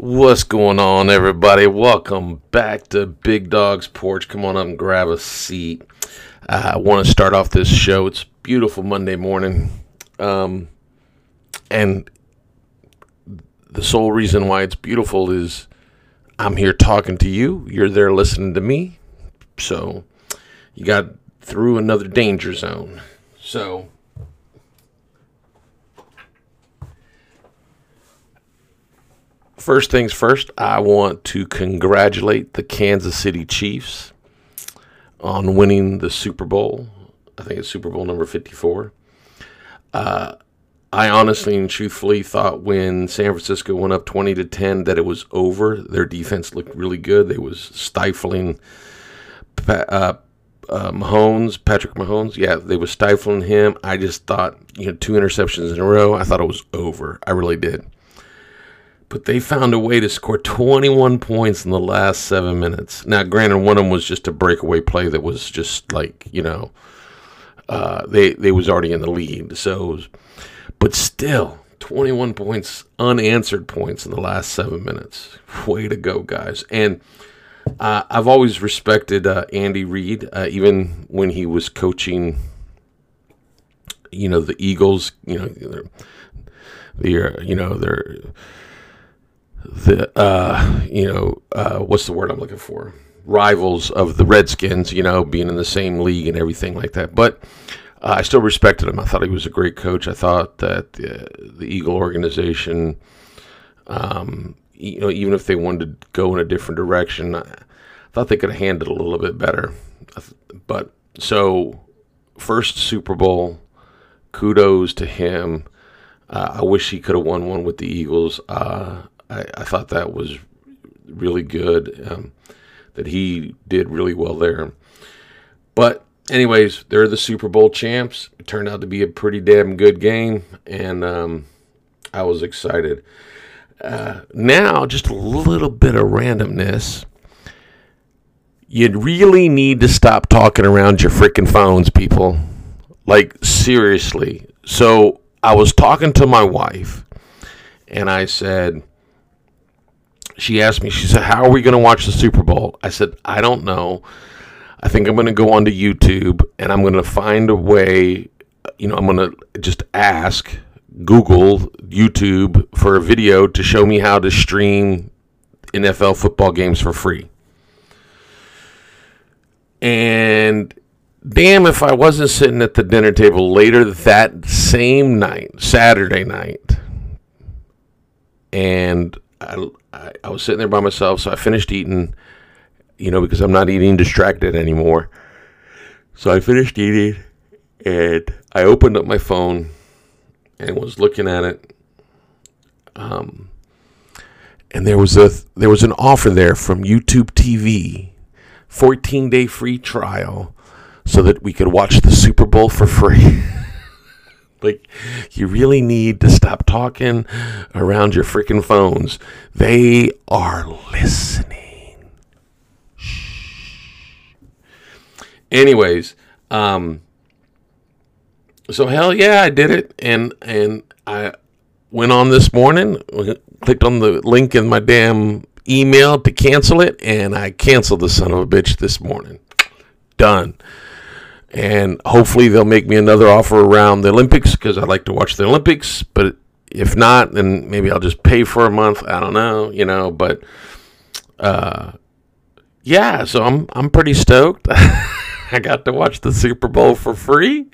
What's going on, everybody? Welcome back to Big Dog's Porch. Come on up and grab a seat. Uh, I want to start off this show. It's beautiful Monday morning. Um, and the sole reason why it's beautiful is I'm here talking to you. You're there listening to me. So you got through another danger zone. So First things first, I want to congratulate the Kansas City Chiefs on winning the Super Bowl. I think it's Super Bowl number 54. Uh, I honestly and truthfully thought when San Francisco went up 20 to 10 that it was over. Their defense looked really good. They was stifling uh, uh, Mahomes, Patrick Mahomes. Yeah, they was stifling him. I just thought, you know, two interceptions in a row. I thought it was over. I really did but they found a way to score 21 points in the last seven minutes. Now, granted, one of them was just a breakaway play that was just like you know, uh, they they was already in the lead. So, was, but still, 21 points, unanswered points in the last seven minutes. Way to go, guys! And uh, I've always respected uh, Andy Reid, uh, even when he was coaching. You know the Eagles. You know, they're you know they're the uh, you know uh, what's the word I'm looking for rivals of the Redskins, you know, being in the same league and everything like that. But uh, I still respected him. I thought he was a great coach. I thought that the, the Eagle organization, um, you know, even if they wanted to go in a different direction, I thought they could have handled it a little bit better. But so, first Super Bowl, kudos to him. Uh, I wish he could have won one with the Eagles. Uh, I, I thought that was really good. Um, that he did really well there. But anyways, they're the Super Bowl champs. It turned out to be a pretty damn good game, and um, I was excited. Uh, now, just a little bit of randomness. You really need to stop talking around your freaking phones, people. Like, seriously. So, I was talking to my wife, and I said, she asked me, she said, How are we going to watch the Super Bowl? I said, I don't know. I think I'm going to go onto YouTube and I'm going to find a way, you know, I'm going to just ask Google, YouTube for a video to show me how to stream NFL football games for free. And damn if I wasn't sitting at the dinner table later that same night, Saturday night, and I, I, I was sitting there by myself, so I finished eating, you know, because I'm not eating distracted anymore. So I finished eating and I opened up my phone and was looking at it. Um, and there was a there was an offer there from YouTube TV, 14 day free trial, so that we could watch the Super Bowl for free. Like, you really need to stop talking around your freaking phones. They are listening. Shh. Anyways, um, so hell yeah, I did it, and and I went on this morning, clicked on the link in my damn email to cancel it, and I canceled the son of a bitch this morning. Done and hopefully they'll make me another offer around the Olympics because I like to watch the Olympics. But if not, then maybe I'll just pay for a month. I don't know, you know. But uh, yeah, so I'm I'm pretty stoked. I got to watch the Super Bowl for free,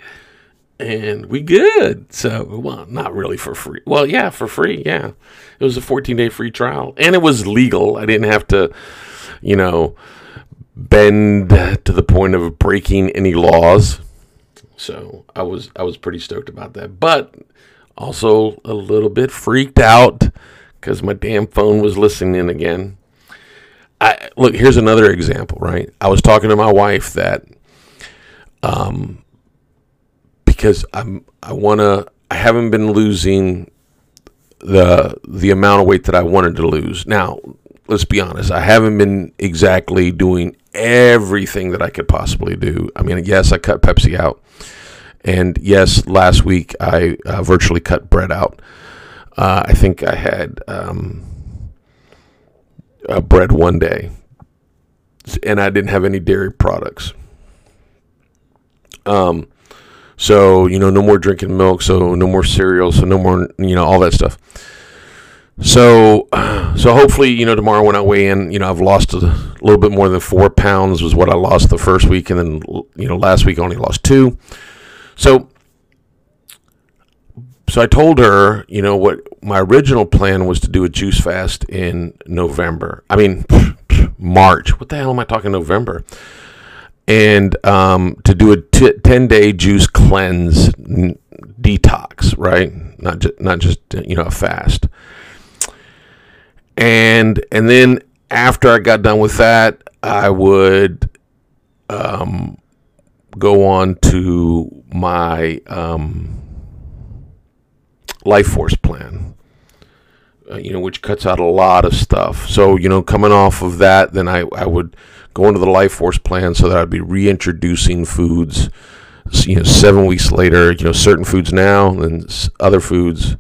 and we good. So well, not really for free. Well, yeah, for free. Yeah, it was a 14 day free trial, and it was legal. I didn't have to, you know bend to the point of breaking any laws. So I was I was pretty stoked about that, but also a little bit freaked out because my damn phone was listening again. I look here's another example, right? I was talking to my wife that um because I'm I want to I haven't been losing the the amount of weight that I wanted to lose. Now, let's be honest, I haven't been exactly doing everything that I could possibly do. I mean, yes, I cut Pepsi out. And yes, last week I uh, virtually cut bread out. Uh, I think I had um, uh, bread one day, and I didn't have any dairy products. Um, so you know, no more drinking milk, so no more cereal, so no more you know all that stuff. So, so hopefully, you know, tomorrow when I weigh in, you know, I've lost a little bit more than four pounds was what I lost the first week, and then you know, last week I only lost two. So, so I told her, you know, what my original plan was to do a juice fast in November. I mean, March. What the hell am I talking November? And um, to do a t- ten day juice cleanse n- detox, right? Not just not just you know a fast and and then after I got done with that, I would um, go on to my um, life force plan. Uh, you know, which cuts out a lot of stuff. So, you know, coming off of that, then I, I would go into the life force plan so that I'd be reintroducing foods, you know, seven weeks later, you know, certain foods now and other foods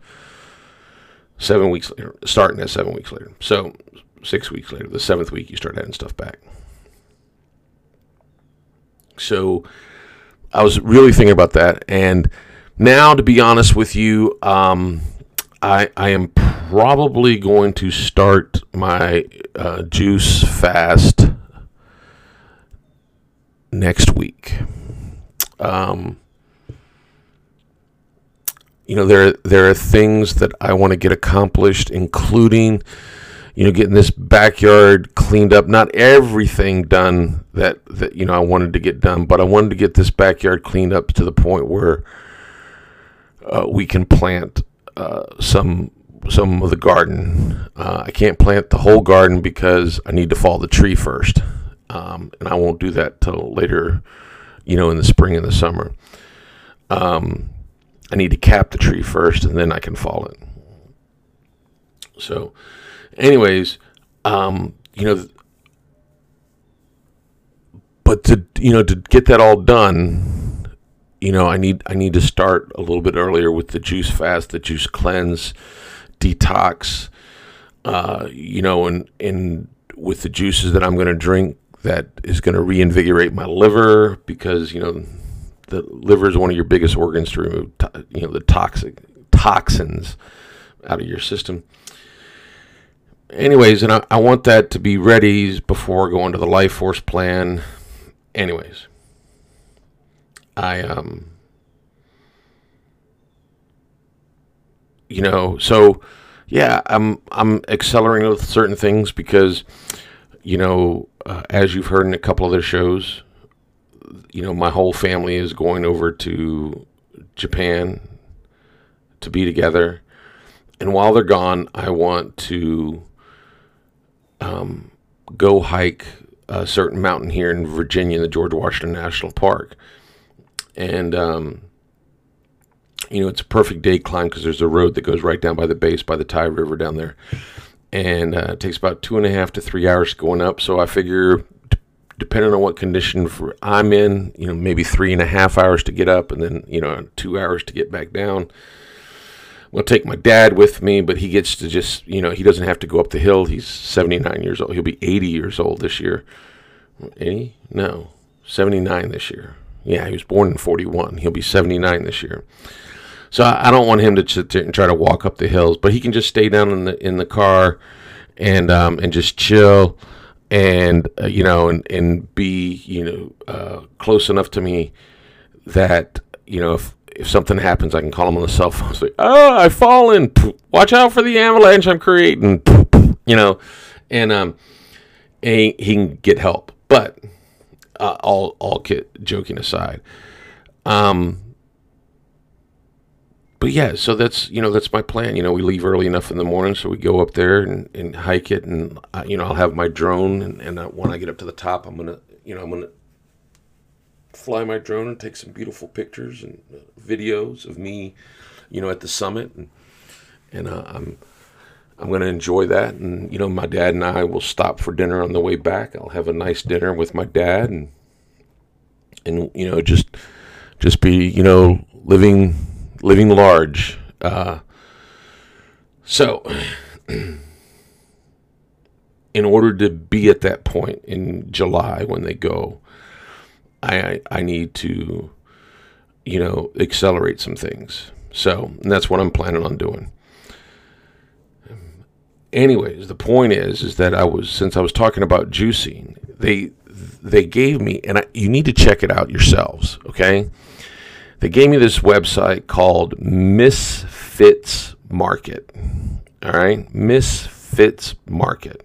Seven weeks later, starting at seven weeks later. So six weeks later, the seventh week, you start adding stuff back. So I was really thinking about that, and now, to be honest with you, um, I I am probably going to start my uh, juice fast next week. Um, you know there there are things that I want to get accomplished, including you know getting this backyard cleaned up. Not everything done that that you know I wanted to get done, but I wanted to get this backyard cleaned up to the point where uh, we can plant uh, some some of the garden. Uh, I can't plant the whole garden because I need to fall the tree first, um, and I won't do that till later, you know, in the spring and the summer. Um, I need to cap the tree first, and then I can fall it. So, anyways, um, you know, but to you know to get that all done, you know, I need I need to start a little bit earlier with the juice fast, the juice cleanse, detox. Uh, you know, and and with the juices that I'm going to drink, that is going to reinvigorate my liver because you know the liver is one of your biggest organs to remove, you know, the toxic toxins out of your system. Anyways, and I, I want that to be ready before going to the life force plan. Anyways, I um, you know, so yeah, I'm I'm accelerating with certain things because, you know, uh, as you've heard in a couple other shows, you know, my whole family is going over to Japan to be together. And while they're gone, I want to um, go hike a certain mountain here in Virginia, in the George Washington National Park. And, um, you know, it's a perfect day climb because there's a road that goes right down by the base by the Tye River down there. And uh, it takes about two and a half to three hours going up. So I figure depending on what condition for I'm in, you know, maybe three and a half hours to get up and then, you know, two hours to get back down. We'll take my dad with me, but he gets to just, you know, he doesn't have to go up the hill. He's 79 years old. He'll be 80 years old this year. 80? No, 79 this year. Yeah, he was born in 41. He'll be 79 this year. So I, I don't want him to sit there and try to walk up the hills, but he can just stay down in the in the car and um, and just chill and uh, you know, and and be you know uh, close enough to me that you know if if something happens, I can call him on the cell phone. Say, "Oh, I've fallen. Watch out for the avalanche I'm creating." You know, and um, and he, he can get help. But uh, all all kid, joking aside, um, but yeah, so that's you know that's my plan. You know, we leave early enough in the morning, so we go up there and, and hike it, and uh, you know I'll have my drone, and, and uh, when I get up to the top, I'm gonna you know I'm gonna fly my drone and take some beautiful pictures and uh, videos of me, you know, at the summit, and and uh, I'm I'm gonna enjoy that, and you know my dad and I will stop for dinner on the way back. I'll have a nice dinner with my dad, and and you know just just be you know living living large. Uh, so, in order to be at that point in July when they go, I I need to, you know, accelerate some things. So that's what I'm planning on doing. Anyways, the point is, is that I was since I was talking about juicing, they they gave me, and I, you need to check it out yourselves. Okay, they gave me this website called Misfits Market. All right, Misfits Market.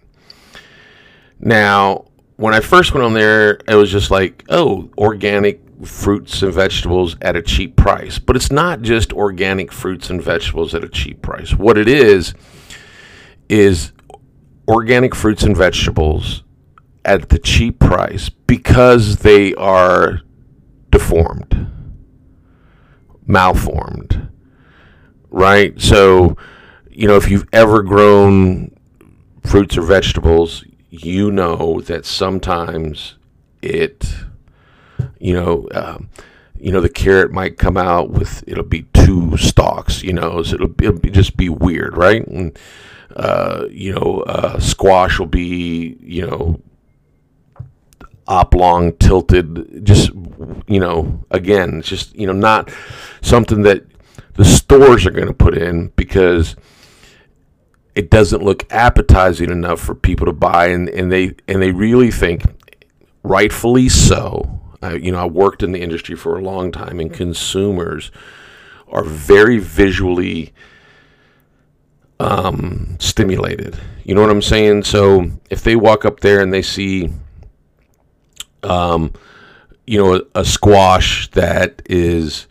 Now, when I first went on there, it was just like, oh, organic fruits and vegetables at a cheap price. But it's not just organic fruits and vegetables at a cheap price. What it is, is organic fruits and vegetables at the cheap price because they are deformed, malformed, right? So, you know, if you've ever grown fruits or vegetables, you know that sometimes it, you know, um, you know the carrot might come out with it'll be two stalks, you know, so it'll, it'll be, just be weird, right? And uh, you know, uh, squash will be, you know, oblong, tilted, just, you know, again, it's just, you know, not something that the stores are going to put in because it doesn't look appetizing enough for people to buy. And, and they, and they really think, rightfully so, uh, you know, I worked in the industry for a long time and consumers are very visually um, stimulated. You know what I'm saying? So if they walk up there and they see, um, you know, a, a squash that is,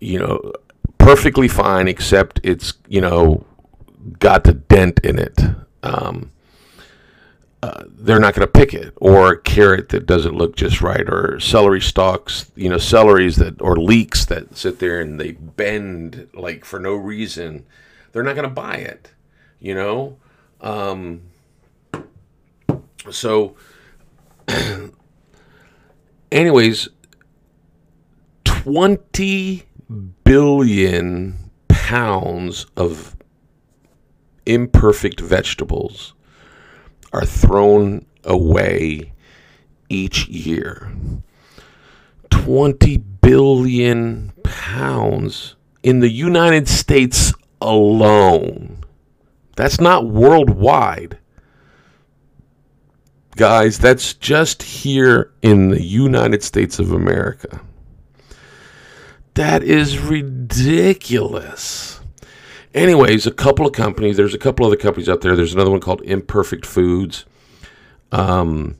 you know, perfectly fine, except it's, you know, got the dent in it. Um, uh, they're not going to pick it, or a carrot that doesn't look just right, or celery stalks, you know, celeries that, or leeks that sit there and they bend like for no reason they're not going to buy it, you know? Um, so, anyways, 20 billion pounds of imperfect vegetables are thrown away each year. 20 billion pounds in the United States alone. That's not worldwide. Guys, that's just here in the United States of America. That is ridiculous. Anyways, a couple of companies, there's a couple other companies out there. There's another one called Imperfect Foods. Um,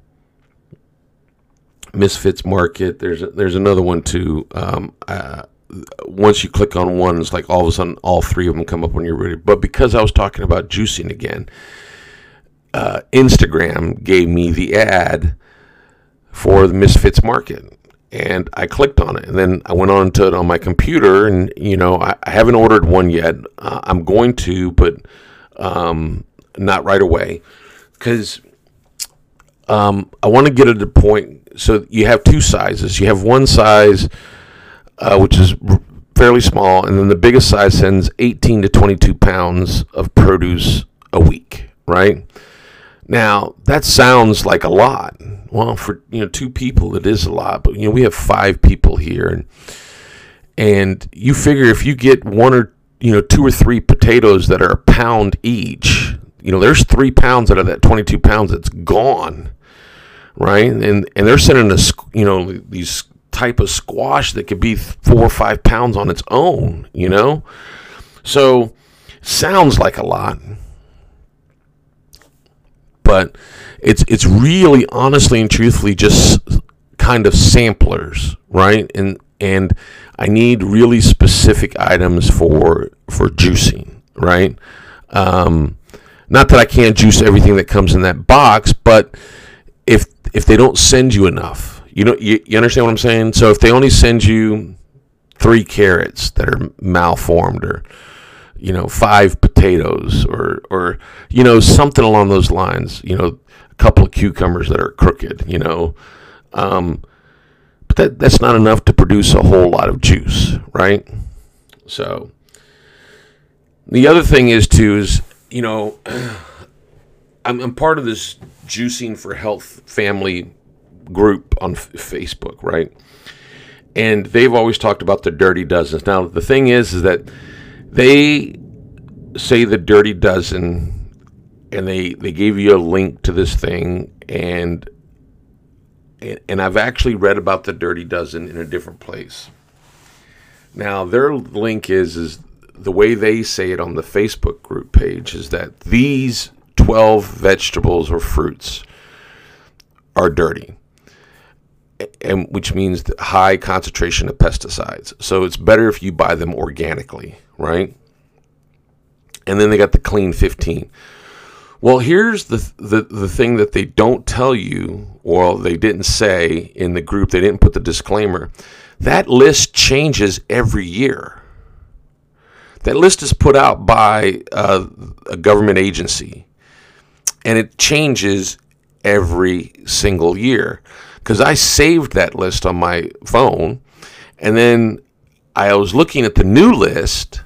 Misfits Market. There's there's another one too. Um, uh, once you click on one, it's like all of a sudden all three of them come up when you're ready. But because I was talking about juicing again, uh, Instagram gave me the ad for the Misfits Market. And I clicked on it, and then I went on to it on my computer. And you know, I, I haven't ordered one yet. Uh, I'm going to, but um, not right away, because um, I want to get at the point. So you have two sizes. You have one size uh, which is fairly small, and then the biggest size sends 18 to 22 pounds of produce a week, right? Now that sounds like a lot. Well, for you know two people, it is a lot. But you know we have five people here, and and you figure if you get one or you know two or three potatoes that are a pound each, you know there's three pounds out of that 22 pounds that's gone, right? And and they're sending us you know these type of squash that could be four or five pounds on its own, you know? So, sounds like a lot. But it's it's really honestly and truthfully just kind of samplers, right? And and I need really specific items for for juicing, right? Um, not that I can't juice everything that comes in that box, but if if they don't send you enough, you know, you, you understand what I'm saying? So if they only send you three carrots that are malformed or you know five potatoes or or you know something along those lines you know a couple of cucumbers that are crooked you know um, but that that's not enough to produce a whole lot of juice right so the other thing is too is you know I'm, I'm part of this juicing for health family group on F- Facebook, right? And they've always talked about the dirty dozens. Now the thing is, is that they say the dirty dozen, and they they gave you a link to this thing, and and I've actually read about the dirty dozen in a different place. Now their link is is the way they say it on the Facebook group page is that these 12 vegetables or fruits are dirty and which means high concentration of pesticides. So it's better if you buy them organically, right? And then they got the clean 15. Well, here's the, the the thing that they don't tell you, or they didn't say in the group. They didn't put the disclaimer. That list changes every year. That list is put out by uh, a government agency, and it changes every single year. Because I saved that list on my phone, and then I was looking at the new list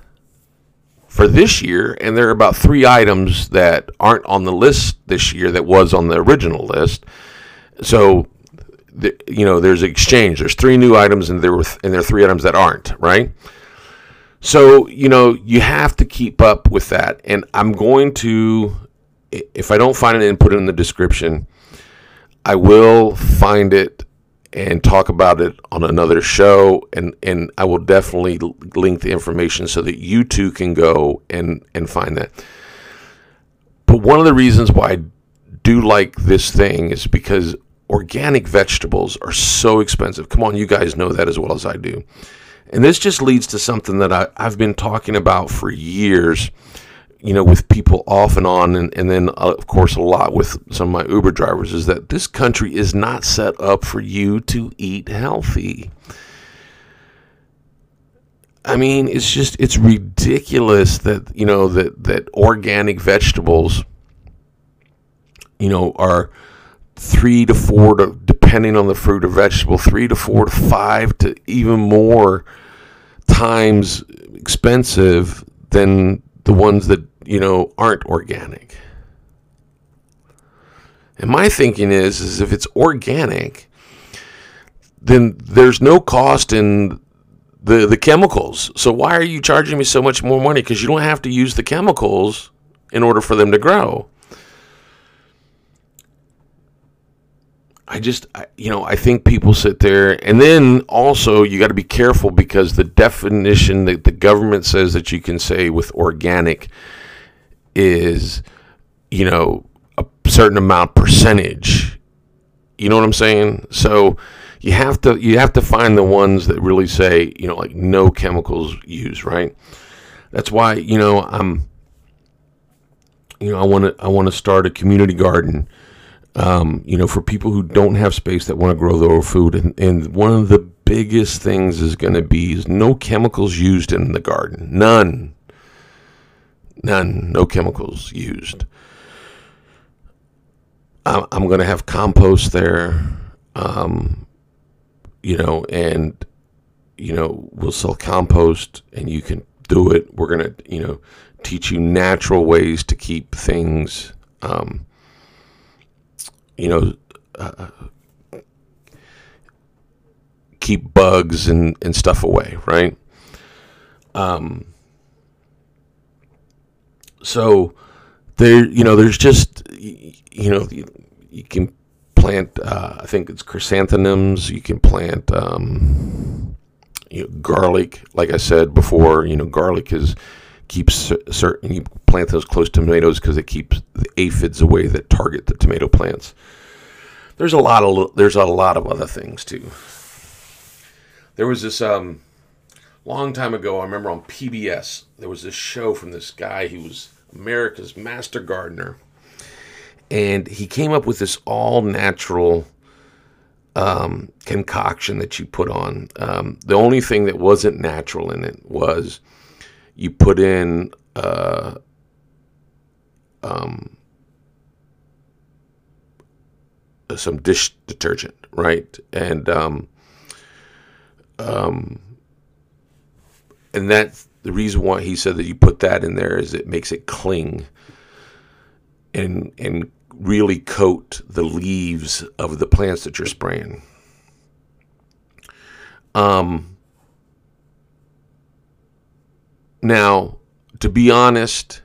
for this year, and there are about three items that aren't on the list this year that was on the original list. So, the, you know, there's exchange. There's three new items, and there were th- and there are three items that aren't right. So, you know, you have to keep up with that. And I'm going to, if I don't find it and put it in the description, I will find it and talk about it on another show and and I will definitely link the information so that you too can go and and find that. But one of the reasons why I do like this thing is because organic vegetables are so expensive. Come on, you guys know that as well as I do. And this just leads to something that I, I've been talking about for years you know, with people off and on, and, and then, uh, of course, a lot with some of my Uber drivers, is that this country is not set up for you to eat healthy. I mean, it's just, it's ridiculous that, you know, that, that organic vegetables, you know, are three to four to, depending on the fruit or vegetable, three to four to five to even more times expensive than the ones that you know, aren't organic. And my thinking is, is if it's organic, then there's no cost in the the chemicals. So why are you charging me so much more money? Because you don't have to use the chemicals in order for them to grow. I just, you know, I think people sit there, and then also you got to be careful because the definition that the government says that you can say with organic is, you know, a certain amount percentage. You know what I'm saying? So you have to you have to find the ones that really say, you know, like no chemicals used, right? That's why, you know, I'm you know, I want to I want to start a community garden. Um, you know, for people who don't have space that want to grow their own food, and, and one of the biggest things is going to be is no chemicals used in the garden, none, None, no chemicals used. I'm, going to have compost there, um, you know, and, you know, we'll sell compost and you can do it. We're going to, you know, teach you natural ways to keep things, um, you know, uh, keep bugs and, and stuff away, right? Um, so there, you know, there's just, you know, you, can plant. Uh, I think it's chrysanthemums. You can plant, um, you know, garlic. Like I said before, you know, garlic is keeps certain. You plant those close to tomatoes because it keeps the aphids away that target the tomato plants. There's a lot of there's a lot of other things too. There was this um, long time ago. I remember on PBS there was this show from this guy. He was America's master gardener. And he came up with this all natural um, concoction that you put on. Um, the only thing that wasn't natural in it was you put in uh, um, some dish detergent, right? And um, um, and that the reason why he said that you put that in there is it makes it cling. and and really coat the leaves of the plants that you're spraying. Um, now, to be honest,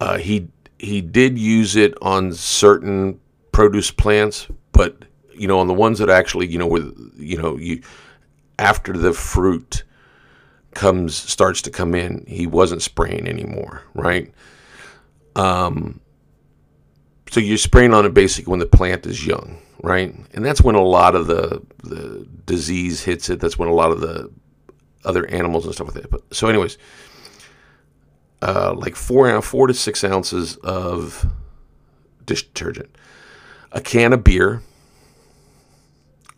uh, he he did use it on certain produce plants, but you know, on the ones that actually, you know, with you know, you after the fruit comes starts to come in, he wasn't spraying anymore, right? Um, so you're spraying on it basically when the plant is young, right? And that's when a lot of the the disease hits it. That's when a lot of the other animals and stuff like that. But so, anyways, uh, like four four to six ounces of dish detergent, a can of beer.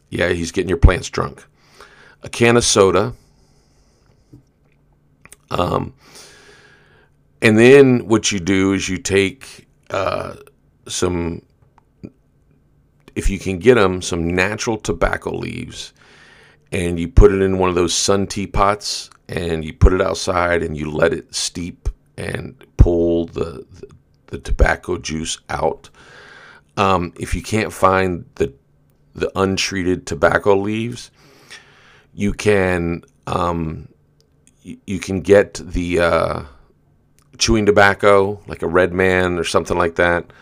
Yeah, he's getting your plants drunk. A can of soda. Um, and then what you do is you take uh, some, if you can get them, some natural tobacco leaves, and you put it in one of those sun teapots, and you put it outside, and you let it steep and pull the the, the tobacco juice out. Um, if you can't find the the untreated tobacco leaves, you can um, you, you can get the uh, chewing tobacco, like a Red Man or something like that,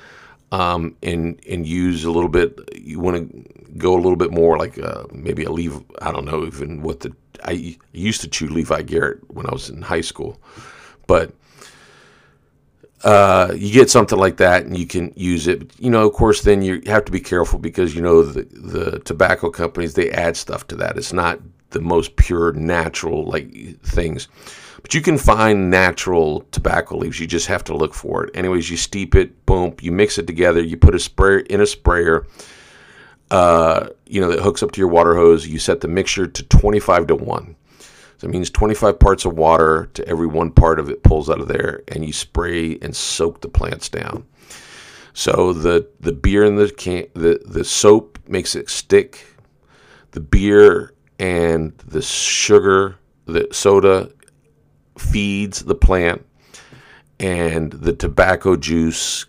um, and and use a little bit. You want to go a little bit more, like uh, maybe a leave. I don't know even what the I used to chew Levi Garrett when I was in high school, but uh, you get something like that and you can use it. You know, of course, then you have to be careful because you know the the tobacco companies they add stuff to that. It's not the most pure natural like things. But you can find natural tobacco leaves. You just have to look for it. Anyways, you steep it, boom, you mix it together, you put a sprayer in a sprayer, uh, you know, that hooks up to your water hose. You set the mixture to 25 to 1. So it means 25 parts of water to every one part of it pulls out of there, and you spray and soak the plants down. So the the beer and the can the the soap makes it stick. The beer and the sugar, the soda feeds the plant, and the tobacco juice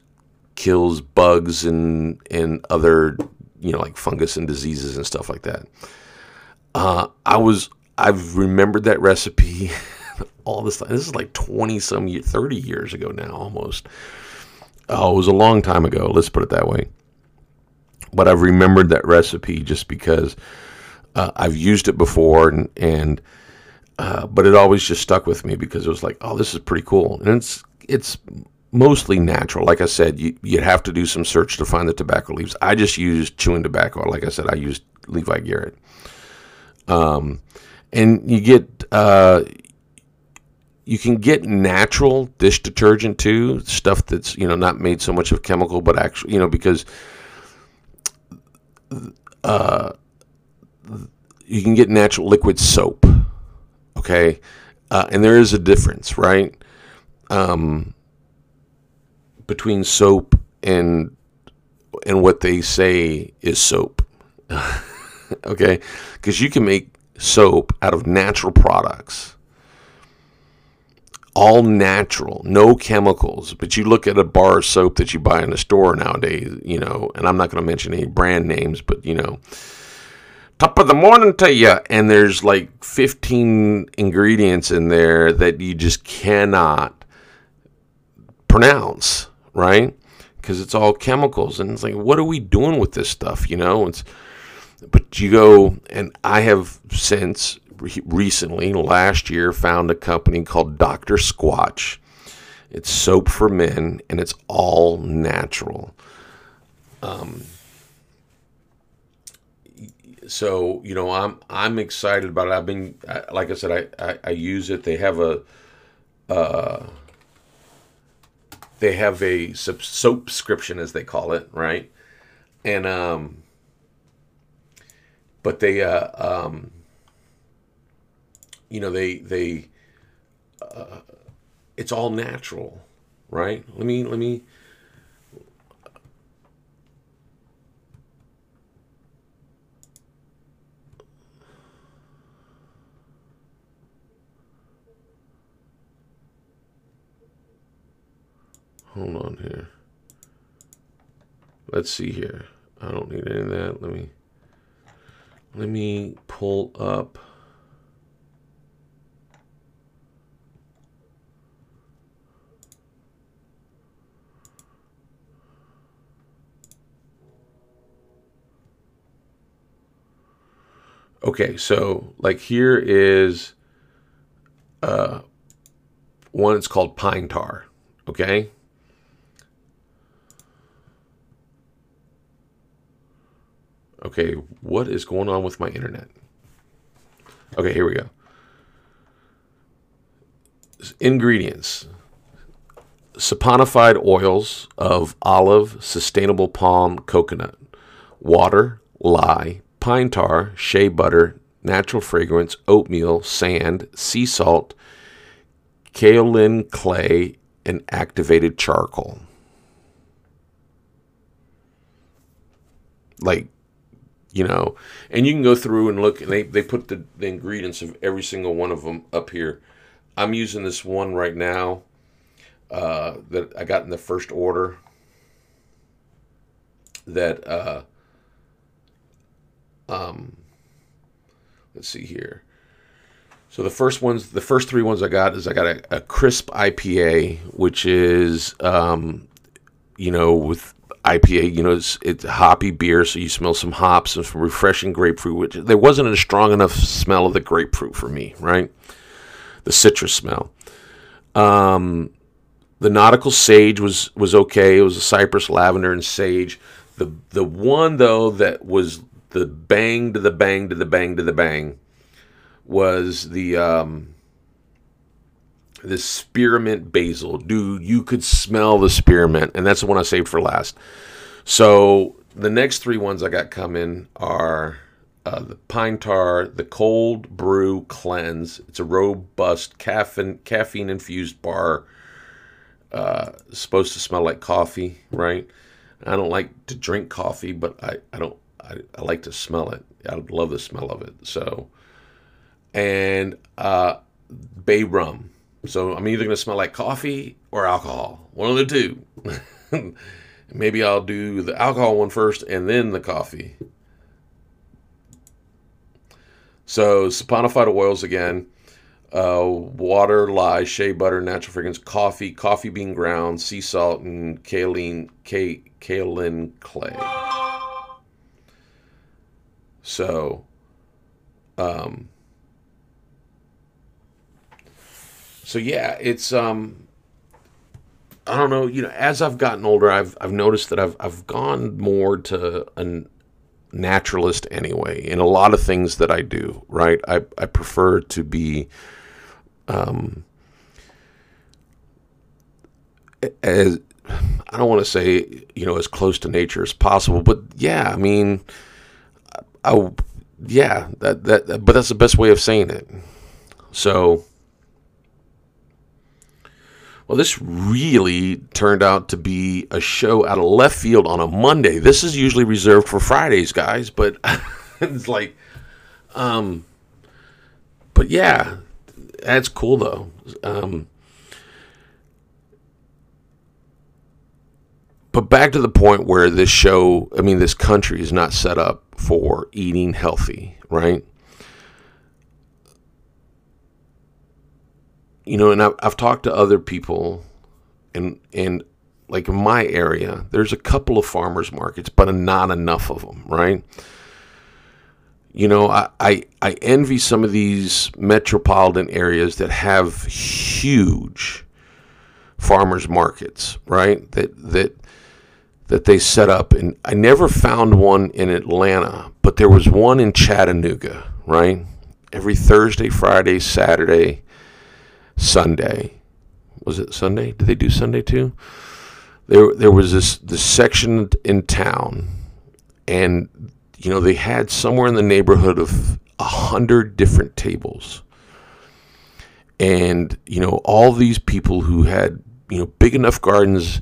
kills bugs and and other you know like fungus and diseases and stuff like that. Uh, I was I've remembered that recipe all this time. This is like twenty some year, thirty years ago now almost. Oh, it was a long time ago. Let's put it that way. But I've remembered that recipe just because uh, I've used it before and and uh, but it always just stuck with me because it was like, oh, this is pretty cool, and it's it's mostly natural. Like I said, you you'd have to do some search to find the tobacco leaves. I just used chewing tobacco. Like I said, I used Levi Garrett. Um, and you get uh, you can get natural dish detergent too, stuff that's you know not made so much of chemical, but actually you know because uh, you can get natural liquid soap Okay, uh, and there is a difference, right? Um, between soap and and what they say is soap. okay, because you can make soap out of natural products all natural, no chemicals. But you look at a bar of soap that you buy in the store nowadays, you know, and I'm not going to mention any brand names, but you know, top of the morning to you and there's like 15 ingredients in there that you just cannot pronounce right? Because it's all chemicals and it's like what are we doing with this stuff you know? It's but you go and i have since recently last year found a company called dr squatch. It's soap for men and it's all natural. Um, so you know I'm I'm excited about it. I've been like I said I, I, I use it. They have a uh, they have a sub- subscription as they call it, right? And um, but they uh um, you know they they uh, it's all natural, right? Let me let me Hold on here. let's see here. I don't need any of that. Let me let me pull up Okay, so like here is uh one it's called pine tar, okay? Okay, what is going on with my internet? Okay, here we go. Ingredients saponified oils of olive, sustainable palm, coconut, water, lye, pine tar, shea butter, natural fragrance, oatmeal, sand, sea salt, kaolin clay, and activated charcoal. Like you know and you can go through and look and they, they put the, the ingredients of every single one of them up here. I'm using this one right now uh, that i got in the first order that uh, um, let's see here. So the first ones the first three ones i got is i got a, a crisp ipa which is um, you know with IPA, you know, it's, it's hoppy beer, so you smell some hops and some refreshing grapefruit, which there wasn't a strong enough smell of the grapefruit for me, right? The citrus smell. Um, the nautical sage was was okay. It was a cypress, lavender, and sage. The the one though that was the bang to the bang to the bang to the bang was the um, the spearmint basil. Dude, you could smell the spearmint, and that's the one I saved for last. So the next three ones I got coming are uh, the pine tar, the cold brew cleanse. It's a robust caffeine caffeine infused bar. Uh, supposed to smell like coffee, right? I don't like to drink coffee, but I, I don't I, I like to smell it. I love the smell of it. So, and uh, bay rum so I'm either going to smell like coffee or alcohol. One of the two. Maybe I'll do the alcohol one first and then the coffee. So saponified oils again. Uh, water, lye, shea butter, natural fragrance, coffee, coffee bean ground, sea salt, and kaolin, kaolin clay. So, um, so yeah, it's um I don't know, you know, as I've gotten older, I've I've noticed that I've I've gone more to a naturalist anyway in a lot of things that I do, right? I I prefer to be um as I don't want to say, you know, as close to nature as possible, but yeah, I mean I yeah, that that but that's the best way of saying it. So well, this really turned out to be a show out of left field on a Monday. This is usually reserved for Fridays, guys, but it's like, um, but yeah, that's cool though. Um, but back to the point where this show, I mean, this country is not set up for eating healthy, right? You know, and I've, I've talked to other people, and and like in my area, there's a couple of farmers markets, but not enough of them, right? You know, I, I, I envy some of these metropolitan areas that have huge farmers markets, right? That that that they set up, and I never found one in Atlanta, but there was one in Chattanooga, right? Every Thursday, Friday, Saturday, Sunday. Was it Sunday? Did they do Sunday too? There, there was this this section in town, and you know they had somewhere in the neighborhood of a hundred different tables, and you know all these people who had you know big enough gardens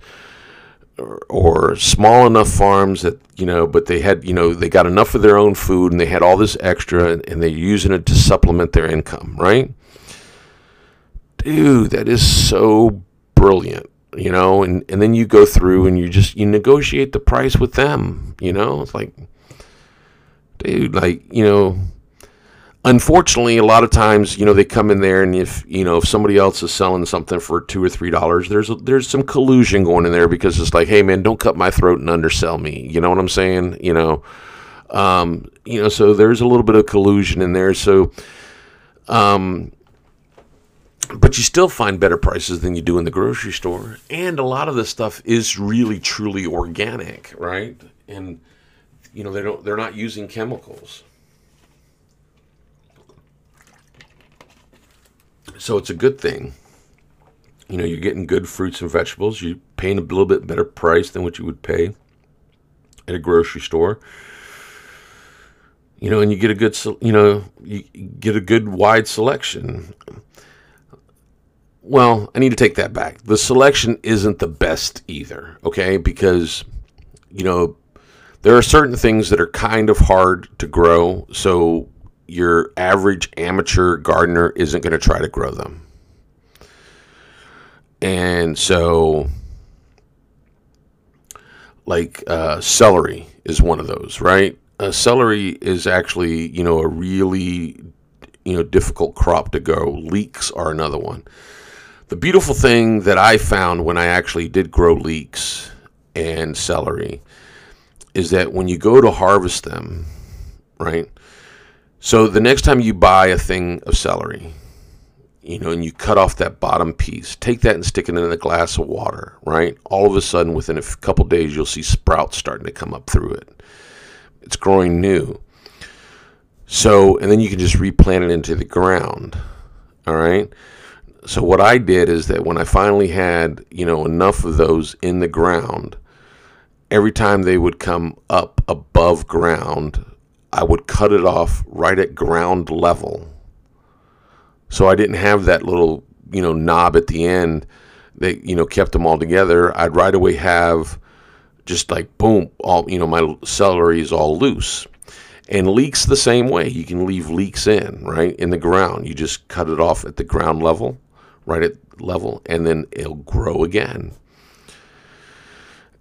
or, or, small enough farms that you know but they had you know they got enough of their own food and they had all this extra and, and they're using it to supplement their income right dude, that is so brilliant. you know, and, and then you go through and you just you negotiate the price with them, you know. It's like dude, like, you know, unfortunately a lot of times, you know, they come in there and if, you know, if somebody else is selling something for 2 or 3 dollars, there's a, there's some collusion going in there because it's like, "Hey man, don't cut my throat and undersell me." You know what I'm saying? You know, um, you know, so there's a little bit of collusion in there. So um but you still find better prices than you do in the grocery store. And a lot of this stuff is really truly organic, right? And you know, they don't they're not using chemicals. So it's a good thing. You know, you're getting good fruits and vegetables. You're paying a little bit better price than what you would pay at a grocery store. You know, and you get a good, you know, you get a good wide selection well, I need to take that back. The selection isn't the best either, okay? Because, you know, there are certain things that are kind of hard to grow, so your average amateur gardener isn't going to try to grow them. And so, like uh, celery is one of those, right? Uh, celery is actually, you know, a really, you know, difficult crop to grow. Leeks are another one. The beautiful thing that I found when I actually did grow leeks and celery is that when you go to harvest them, right? So the next time you buy a thing of celery, you know, and you cut off that bottom piece, take that and stick it in a glass of water, right? All of a sudden, within a couple days, you'll see sprouts starting to come up through it. It's growing new. So, and then you can just replant it into the ground, all right? So what I did is that when I finally had, you know, enough of those in the ground, every time they would come up above ground, I would cut it off right at ground level. So I didn't have that little, you know, knob at the end that, you know, kept them all together. I'd right away have just like boom, all, you know, my celery is all loose. And leeks the same way. You can leave leeks in, right, in the ground. You just cut it off at the ground level right at level, and then it'll grow again.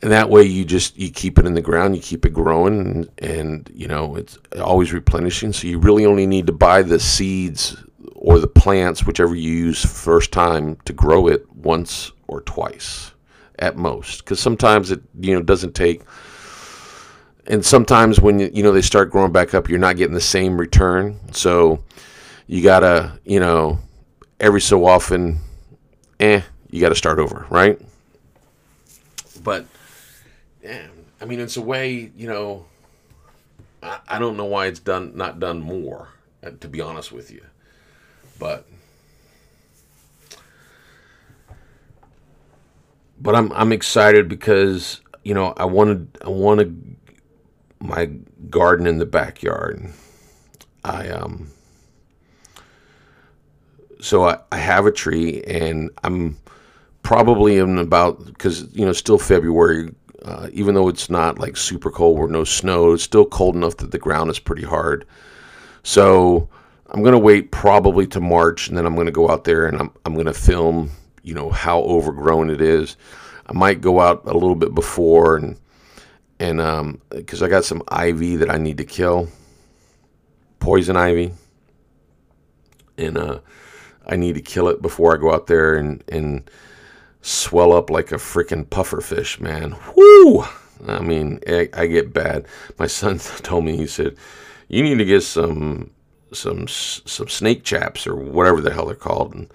And that way, you just you keep it in the ground, you keep it growing, and, and you know it's always replenishing. So you really only need to buy the seeds or the plants, whichever you use first time, to grow it once or twice at most. Because sometimes it you know doesn't take and sometimes when you know they start growing back up you're not getting the same return so you gotta you know every so often, eh, you got to start over, right? But, yeah, I mean, it's a way, you know, I, I don't know why it's done, not done more, uh, to be honest with you. But, but I'm, I'm excited because, you know, I wanted, I wanted my garden in the backyard. I, um, so I, I have a tree and I'm probably in about because you know still February uh, even though it's not like super cold or no snow it's still cold enough that the ground is pretty hard. So I'm gonna wait probably to March and then I'm gonna go out there and I'm, I'm gonna film you know how overgrown it is. I might go out a little bit before and and um because I got some ivy that I need to kill poison ivy and uh I need to kill it before I go out there and, and swell up like a freaking puffer fish, man. Whoo! I mean, I, get bad. My son told me, he said, you need to get some some some snake chaps or whatever the hell they're called. And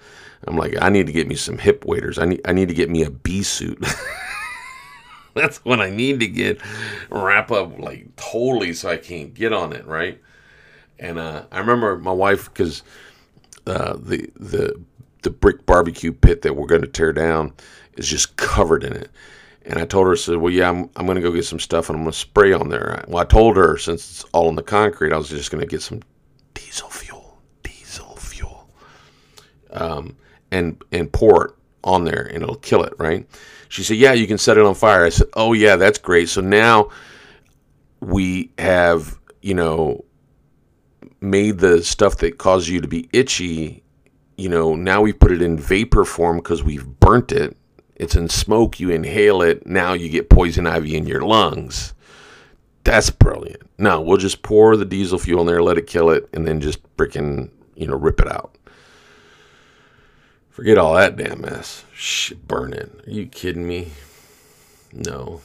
I'm like, I need to get me some hip waders. I need I need to get me a bee suit. That's what I need to get wrap up like totally so I can't get on it, right? And uh, I remember my wife because uh, the the the brick barbecue pit that we're going to tear down is just covered in it. And I told her, I said, well, yeah, I'm, I'm going to go get some stuff and I'm going to spray on there. Well, I told her since it's all in the concrete, I was just going to get some diesel fuel, diesel fuel, um, and and pour it on there and it'll kill it, right? She said, yeah, you can set it on fire. I said, oh yeah, that's great. So now we have, you know, made the stuff that causes you to be itchy, you know, now we put it in vapor form because we've burnt it It's in smoke, you inhale it, now you get poison ivy in your lungs. That's brilliant. No, we'll just pour the diesel fuel in there, let it kill it, and then just freaking, you know, rip it out. Forget all that damn mess. Shit, burning. Are you kidding me? No.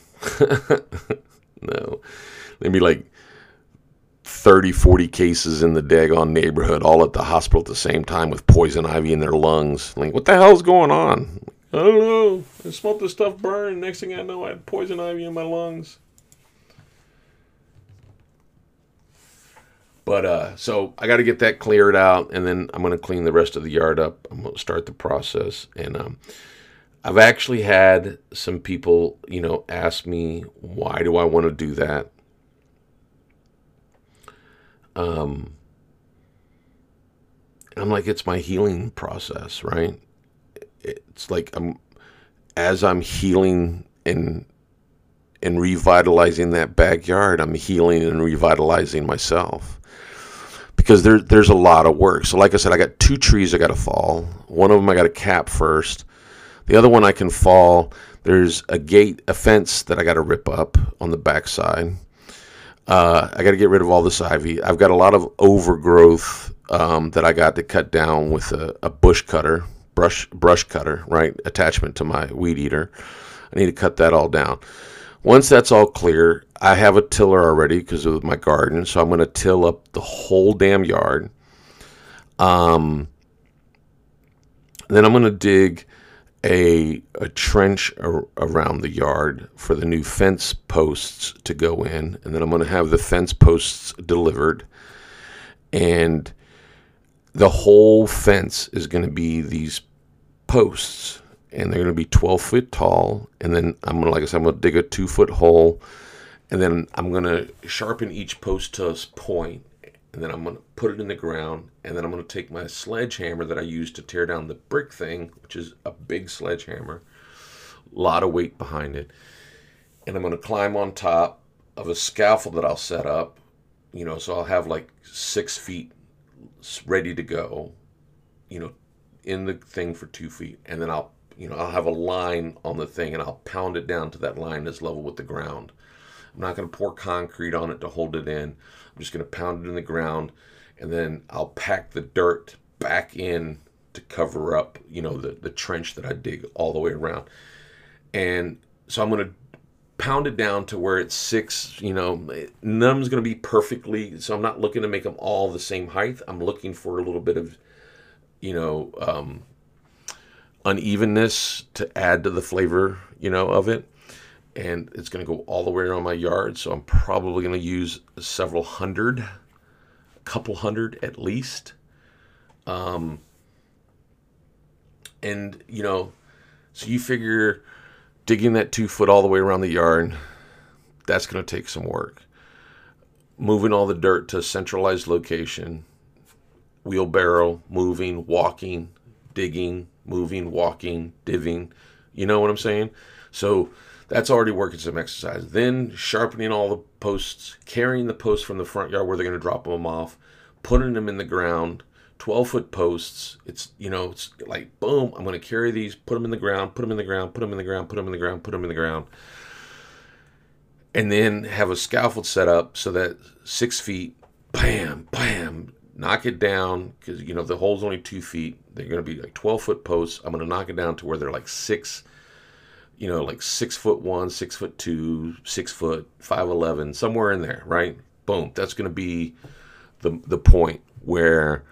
no. Maybe like 30, 40 cases in the daggone neighborhood, all at the hospital at the same time with poison ivy in their lungs. Like, what the hell's going on? I don't know. I smelled the stuff burn. Next thing I know, I had poison ivy in my lungs. But uh, so I got to get that cleared out, and then I'm going to clean the rest of the yard up. I'm going to start the process, and um, I've actually had some people, you know, ask me why do I want to do that. Um, I'm like, it's my healing process, right? It's like I'm as I'm healing and and revitalizing that backyard, I'm healing and revitalizing myself because there, there's a lot of work. So, like I said, I got two trees I got to fall. One of them I got to cap first. The other one I can fall. There's a gate, a fence that I got to rip up on the backside. Uh, I got to get rid of all this ivy. I've got a lot of overgrowth um, that I got to cut down with a, a bush cutter, brush brush cutter, right? Attachment to my weed eater. I need to cut that all down. Once that's all clear, I have a tiller already because of my garden, so I'm going to till up the whole damn yard. Um, then I'm going to dig a, a trench ar- around the yard for the new fence posts to go in, and then I'm going to have the fence posts delivered. And the whole fence is going to be these posts and they're going to be 12 feet tall. And then I'm going to, like I said, I'm going to dig a two foot hole, and then I'm going to sharpen each post to a point, and then I'm going to put it in the ground, and then I'm going to take my sledgehammer that I use to tear down the brick thing, which is a big sledgehammer, a lot of weight behind it, and I'm going to climb on top of a scaffold that I'll set up, you know, so I'll have like six feet ready to go, you know, in the thing for two feet, and then I'll you know, I'll have a line on the thing and I'll pound it down to that line that's level with the ground. I'm not going to pour concrete on it to hold it in. I'm just going to pound it in the ground and then I'll pack the dirt back in to cover up, you know, the, the trench that I dig all the way around. And so I'm going to pound it down to where it's six, you know, none of them's going to be perfectly, so I'm not looking to make them all the same height. I'm looking for a little bit of, you know, um, unevenness to add to the flavor, you know, of it. And it's going to go all the way around my yard. So I'm probably going to use several hundred, a couple hundred at least. Um, and, you know, so you figure digging that two foot all the way around the yard, that's going to take some work. Moving all the dirt to a centralized location, wheelbarrow, moving, walking, digging, moving, walking, diving. You know what I'm saying? So that's already working some exercise. Then sharpening all the posts, carrying the posts from the front yard where they're going to drop them off, putting them in the ground. 12 foot posts. It's, you know, it's like, boom, I'm going to carry these, put them in the ground, put them in the ground, put them in the ground, put them in the ground, put them in the ground. And then have a scaffold set up so that six feet, bam, bam, knock it down because you know the hole's only two feet. They're going to be like 12 foot posts. I'm going to knock it down to where they're like six, you know, like six foot one, six foot two, six foot, five eleven, somewhere in there, right? Boom. That's going to be the the point where,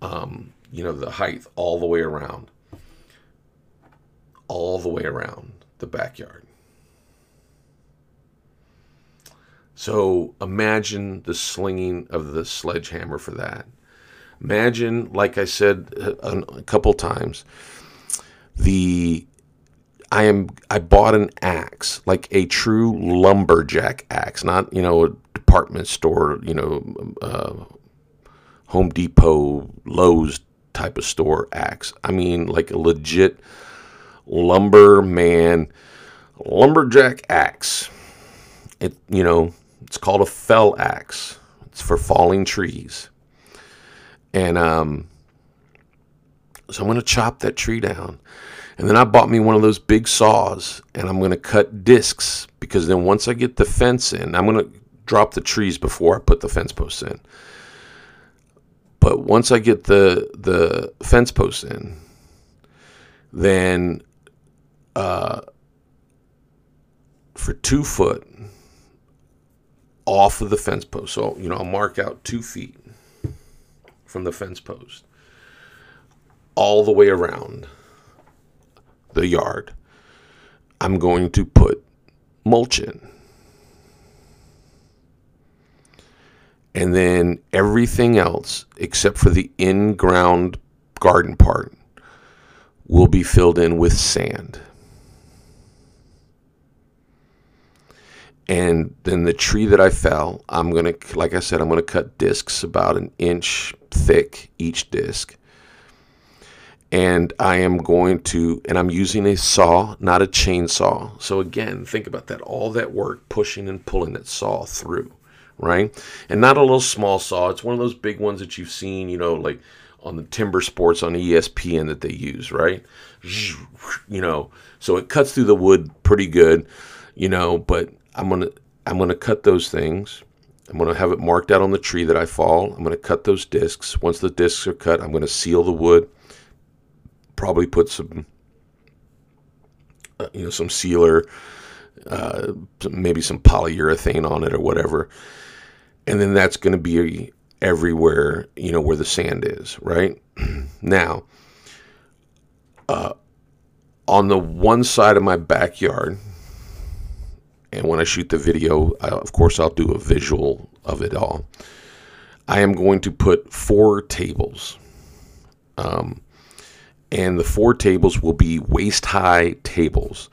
um, you know, the height all the way around, all the way around the backyard. So imagine the slinging of the sledgehammer for that. Imagine, like I said a, a couple times, the I am I bought an axe, like a true lumberjack axe, not you know a department store, you know, uh, Home Depot, Lowe's type of store axe. I mean, like a legit lumberman, lumberjack axe. It you know it's called a fell axe. It's for falling trees. And um, So I'm to chop that tree down. And then I bought me one of those big saws and I'm going to cut discs because then once I get the fence in, I'm going to drop the trees before I put the fence posts in. But once I get the the fence posts in, then uh, for two foot off of the fence post, so you know I'll mark out two feet from the fence post all the way around the yard. I'm going to put mulch in. And then everything else, except for the in ground garden part, will be filled in with sand. And then the tree that I fell, I'm going to, like I said, I'm going to cut discs about an inch thick each disc. And I am going to, and I'm using a saw, not a chainsaw. So again, think about that. All that work pushing and pulling that saw through right? And not a little small saw. It's one of those big ones that you've seen, you know, like on the timber sports on ESPN that they use, right? You know, so it cuts through the wood pretty good, you know, but I'm going to I'm going to cut those things. I'm going to have it marked out on the tree that I fall. I'm going to cut those discs. Once the discs are cut, I'm going to seal the wood. Probably put some uh, you know, some sealer, uh, maybe some polyurethane on it or whatever. And then that's going to be everywhere you know where the sand is right? Now uh, on the one side of my backyard and when i shoot the video I, of course i'll do a visual of it all. I am going to put four tables um, and the four tables will be waist high tables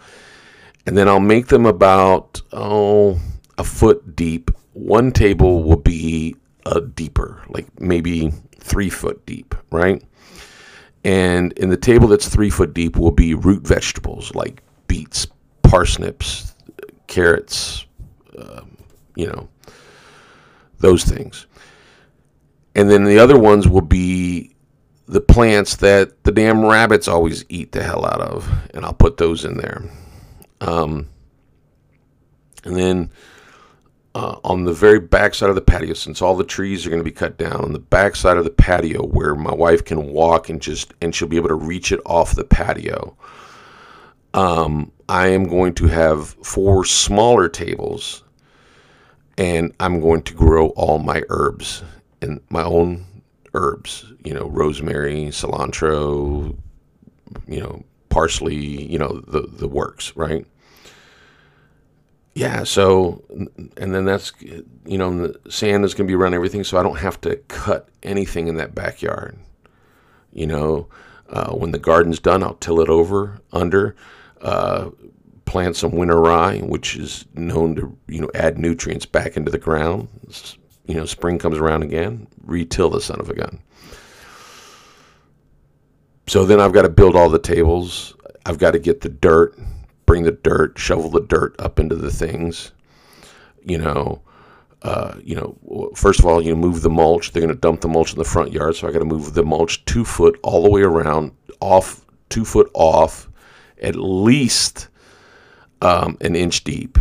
and then i'll make them about oh a foot deep one table will be a deeper, like maybe three foot deep, right? And in the table that's three foot deep will be root vegetables like beets, parsnips, carrots, um, you know, those things. And then the other ones will be the plants that the damn rabbits always eat the hell out of, and I'll put those in there. Um, and then uh, on the very back side of the patio, since all the trees are going to be cut down, on the back side of the patio where my wife can walk and just, and she'll be able to reach it off the patio. Um, I am going to have four smaller tables and I'm going to grow all my herbs and my own herbs, you know, rosemary, cilantro, you know, parsley, you know, the, the works, right? yeah, so and then that's you know the sand is going to be around everything, so I don't have to cut anything in that backyard. You know, uh, when the garden's done, I'll till it over under, uh, plant some winter rye, which is known to you know add nutrients back into the ground. You know, spring comes around again, retill the son of a gun. So then I've got to build all the tables. I've got to get the dirt bring the dirt, shovel the dirt up into the things. You know, uh, you know, first of all, you move the mulch. They're going to dump the mulch in the front yard, so I got to move the mulch two foot all the way around, off two foot off, at least um, an inch deep,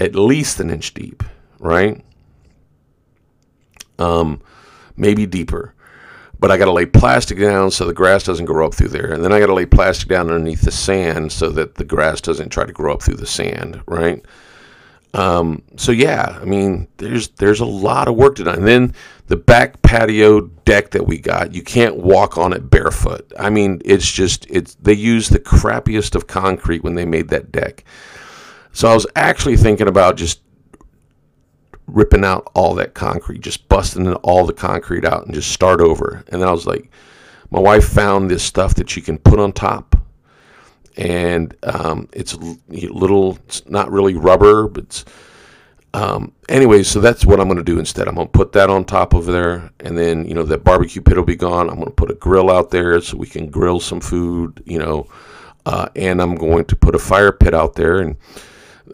at least an inch deep, right? Um, maybe deeper but I got to lay plastic down so the grass doesn't grow up through there. And then I got to lay plastic down underneath the sand so that the grass doesn't try to grow up through the sand, right? Um, so yeah, I mean, there's there's a lot of work to do. And then the back patio deck that we got, you can't walk on it barefoot. I mean, it's just it's they used the crappiest of concrete when they made that deck. So I was actually thinking about just ripping out all that concrete, just busting all the concrete out and just start over. And I was like, my wife found this stuff that you can put on top. And um, it's little, it's not really rubber, but it's, um, anyway, so that's what I'm going to do instead. I'm going to put that on top of there. And then, you know, that barbecue pit will be gone. I'm going to put a grill out there so we can grill some food, you know. Uh, and I'm going to put a fire pit out there. And,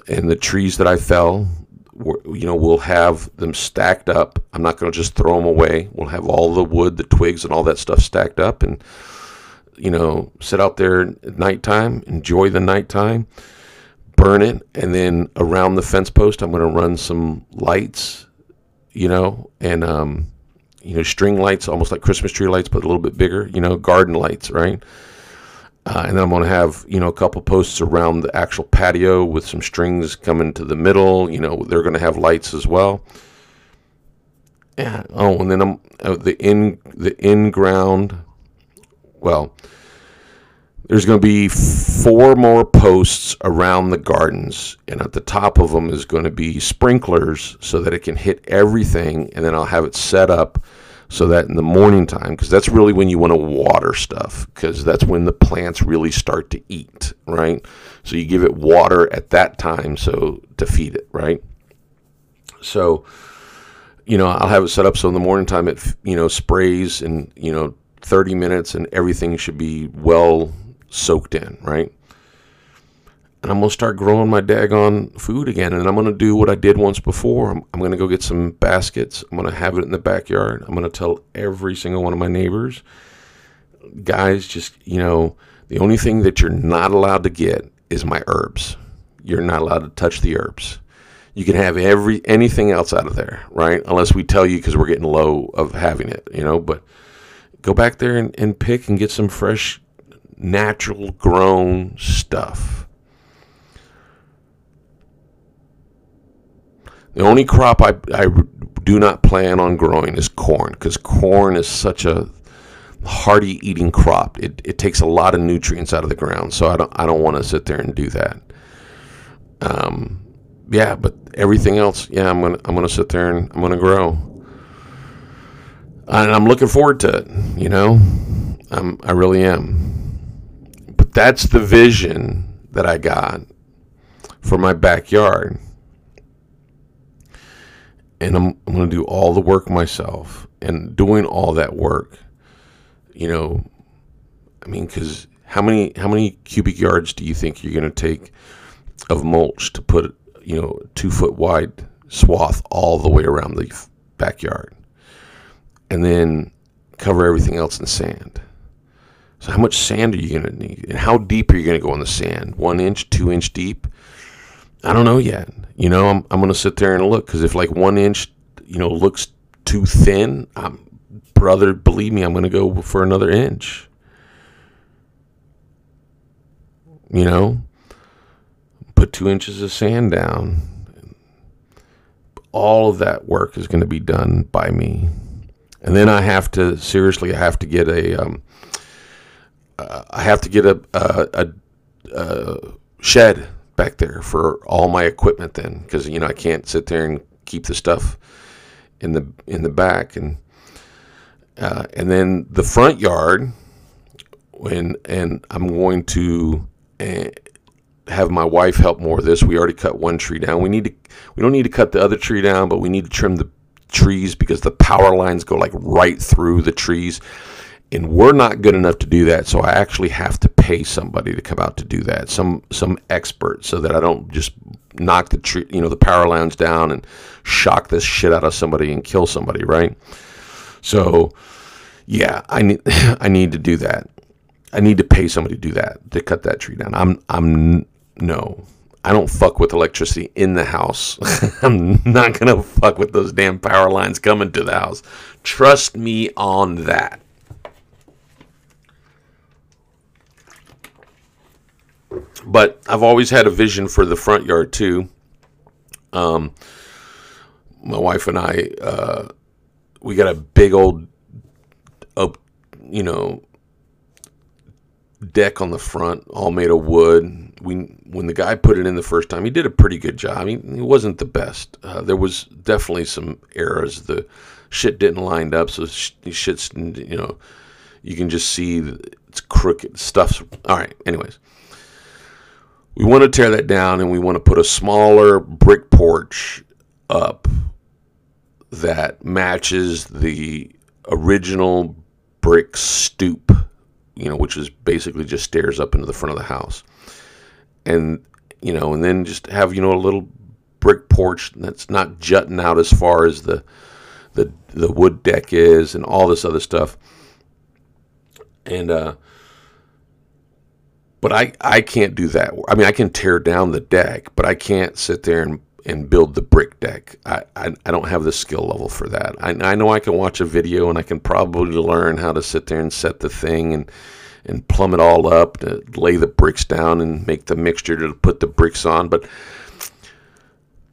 and the trees that I fell, you know, we'll have them stacked up. I'm not going to just throw them away. We'll have all the wood, the twigs, and all that stuff stacked up, and you know, sit out there at nighttime, enjoy the nighttime, burn it, and then around the fence post, I'm going to run some lights, you know, and um, you know, string lights, almost like Christmas tree lights, but a little bit bigger, you know, garden lights, right? Uh, and then I'm going to have, you know, a couple posts around the actual patio with some strings coming to the middle. You know, they're going to have lights as well. Yeah. Oh, and then I'm uh, the in the in ground. Well, there's going to be four more posts around the gardens, and at the top of them is going to be sprinklers so that it can hit everything. And then I'll have it set up so that in the morning time, because that's really when you want to water stuff, because that's when the plants really start to eat, right? So you give it water at that time, so to feed it, right? So, you know, I'll have it set up so in the morning time it, you know, sprays and you know, 30 minutes and everything should be well soaked in, right? And I'm gonna start growing my daggone food again, and I'm gonna do what I did once before. I'm, I'm gonna go get some baskets. I'm gonna have it in the backyard. I'm gonna tell every single one of my neighbors, guys, just you know, the only thing that you're not allowed to get is my herbs. You're not allowed to touch the herbs. You can have every anything else out of there, right? Unless we tell you because we're getting low of having it, you know. But go back there and, and pick and get some fresh, natural grown stuff The only crop I, I do not plan on growing is corn because corn is such a hardy eating crop. It, it takes a lot of nutrients out of the ground, so I don't I don't want to sit there and do that. Um, yeah, but everything else, yeah, I'm gonna I'm gonna sit there and I'm gonna grow, and I'm looking forward to it. You know, I'm I really am. But that's the vision that I got for my backyard and I'm, I'm going to do all the work myself. And doing all that work, you know, I mean, because how many how many cubic yards do you think you're going to take of mulch to put, you know, two foot wide swath all the way around the backyard, and then cover everything else in sand? So how much sand are you going to need, and how deep are you going to go in the sand? One inch, two inch deep? I don't know yet. You know, I'm, I'm going to sit there and look because if like one inch, you know, looks too thin, I'm, brother, believe me, I'm going to go for another inch. You know, put two inches of sand down. All of that work is going to be done by me. And then I have to, seriously, I have to get a, um, uh, I have to get a, a, a, a shed back there for all my equipment then because you know I can't sit there and keep the stuff in the in the back. And uh, and then the front yard when and I'm going to uh, have my wife help more of this. We already cut one tree down. We need to we don't need to cut the other tree down but we need to trim the trees because the power lines go like right through the trees and we're not good enough to do that so i actually have to pay somebody to come out to do that some some expert so that i don't just knock the tree you know the power lines down and shock this shit out of somebody and kill somebody right so yeah i need i need to do that i need to pay somebody to do that to cut that tree down i'm i'm no I don't fuck with electricity in the house. I'm not going to fuck with those damn power lines coming to the house. Trust me on that. But I've always had a vision for the front yard too. Um, my wife and I, uh, we got a big old, uh, you know, deck on the front, all made of wood. We when the guy put it in the first time, he did a pretty good job. Mean, he wasn't the best. Uh, there was definitely some errors. The shit didn't line up, so sh- shit's you know, you can just see it's crooked stuff's. All right. Anyways, we want to tear that down and we want to put a smaller brick porch up that matches the original brick stoop, you know, which is basically just stairs up into the front of the house. And, you know, and then just have, you know, a little brick porch that's not jutting out as far as the the the wood deck is and all this other stuff. And uh But I, I can't do that. I mean, I can tear down the deck, but I can't sit there and, and build the brick deck. I, I, I don't have the skill level for that. I, I know I can watch a video and I can probably learn how to sit there and set the thing and and plumb it all up to lay the bricks down and make the mixture to put the bricks on. But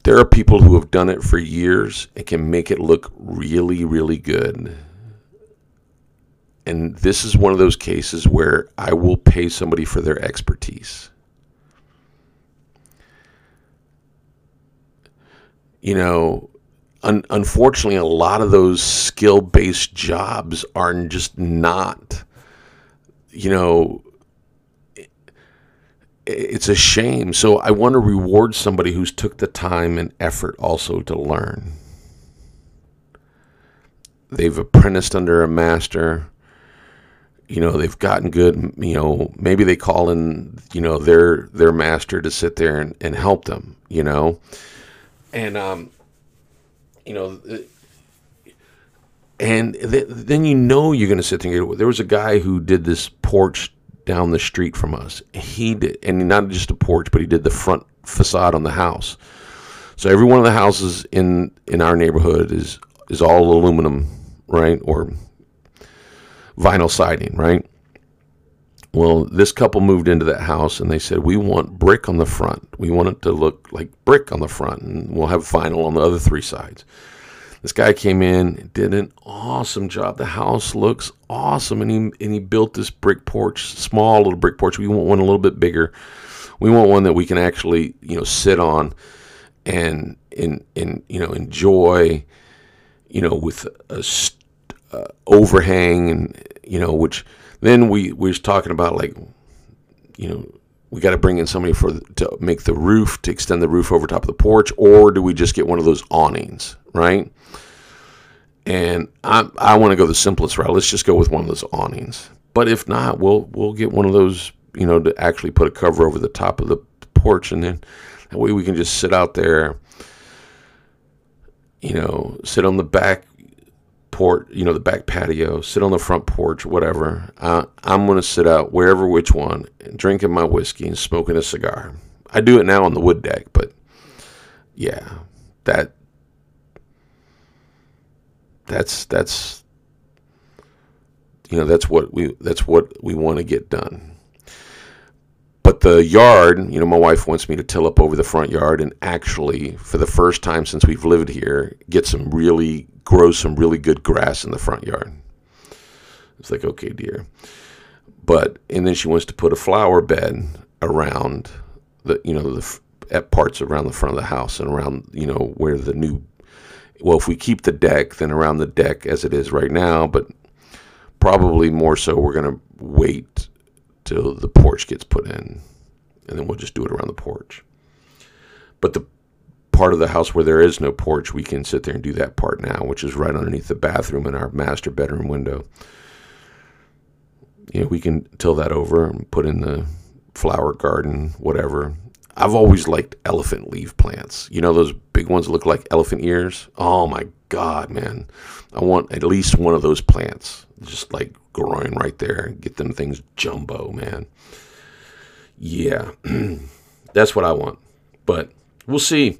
there are people who have done it for years and can make it look really, really good. And this is one of those cases where I will pay somebody for their expertise. You know, un- unfortunately, a lot of those skill based jobs are just not, you know, it's a shame. So I want to reward somebody who's took the time and effort also to learn. They've apprenticed under a master you know they've gotten good you know maybe they call in you know their their master to sit there and, and help them you know? And um you know and th- then you know you're going to sit there there was a guy who did this porch down the street from us. He did and not just a porch but he did the front facade on the house. So every one of the houses in in our neighborhood is is all aluminum right or vinyl siding, right? Well, this couple moved into that house and they said, We want brick on the front. We want it to look like brick on the front, and we'll have vinyl on the other three sides. This guy came in, did an awesome job. The house looks awesome, and he and he built this brick porch, small little brick porch. We want one a little bit bigger. We want one that we can actually, you know, sit on and and and you know enjoy, you know, with a uh, overhang and you know which then we we was talking about like you know we got to bring in somebody for to make the roof to extend the roof over top of the porch or do we just get one of those awnings right? And i i want to go the simplest route. Let's just go with one of those awnings. But if not we'll we'll get one of those you know to actually put a cover over the top of the porch and then that way we can just sit out there you know sit on the back port, you know, the back patio, sit on the front porch, whatever. Uh, I'm going to sit out wherever, which one, drinking my whiskey and smoking a cigar. I do it now on the wood deck, but yeah, that that's that's you know that's what we that's what we want to get done. But the yard, you know, my wife wants me to till up over the front yard and actually, for the first time since we've lived here, get some really grow some really good grass in the front yard. It's like, okay, dear. But, and then she wants to put a flower bed around the, you know, the at parts around the front of the house and around, you know, where the new, well, if we keep the deck, then around the deck as it is right now, but probably more so we're going to wait till the porch gets put in and then we'll just do it around the porch. But the part of the house where there is no porch, we can sit there and do that part now, which is right underneath the bathroom and our master bedroom window. You know, we can till that over and put in the flower garden, whatever. I've always liked elephant leaf plants. You know those big ones that look like elephant ears? Oh my god, man. I want at least one of those plants. Just like growing right there. Get them things jumbo, man. Yeah. That's what I want. But we'll see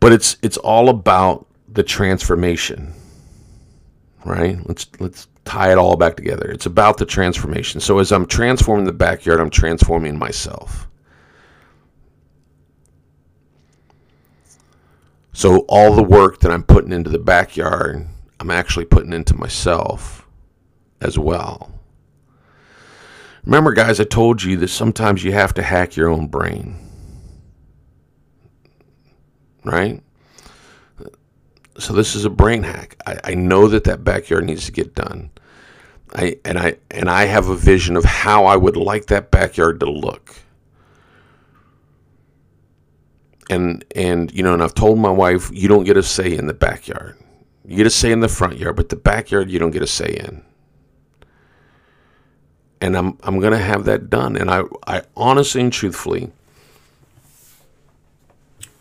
but it's it's all about the transformation right let's let's tie it all back together it's about the transformation so as i'm transforming the backyard i'm transforming myself so all the work that i'm putting into the backyard i'm actually putting into myself as well remember guys i told you that sometimes you have to hack your own brain right? So this is a brain hack. I, I know that that backyard needs to get done. I and I and I have a vision of how I would like that backyard to look. And and you know, and I've told my wife, you don't get a say in the backyard. You get a say in the front yard, but the backyard you don't get a say in. And I'm I'm gonna have that done. And I I honestly and truthfully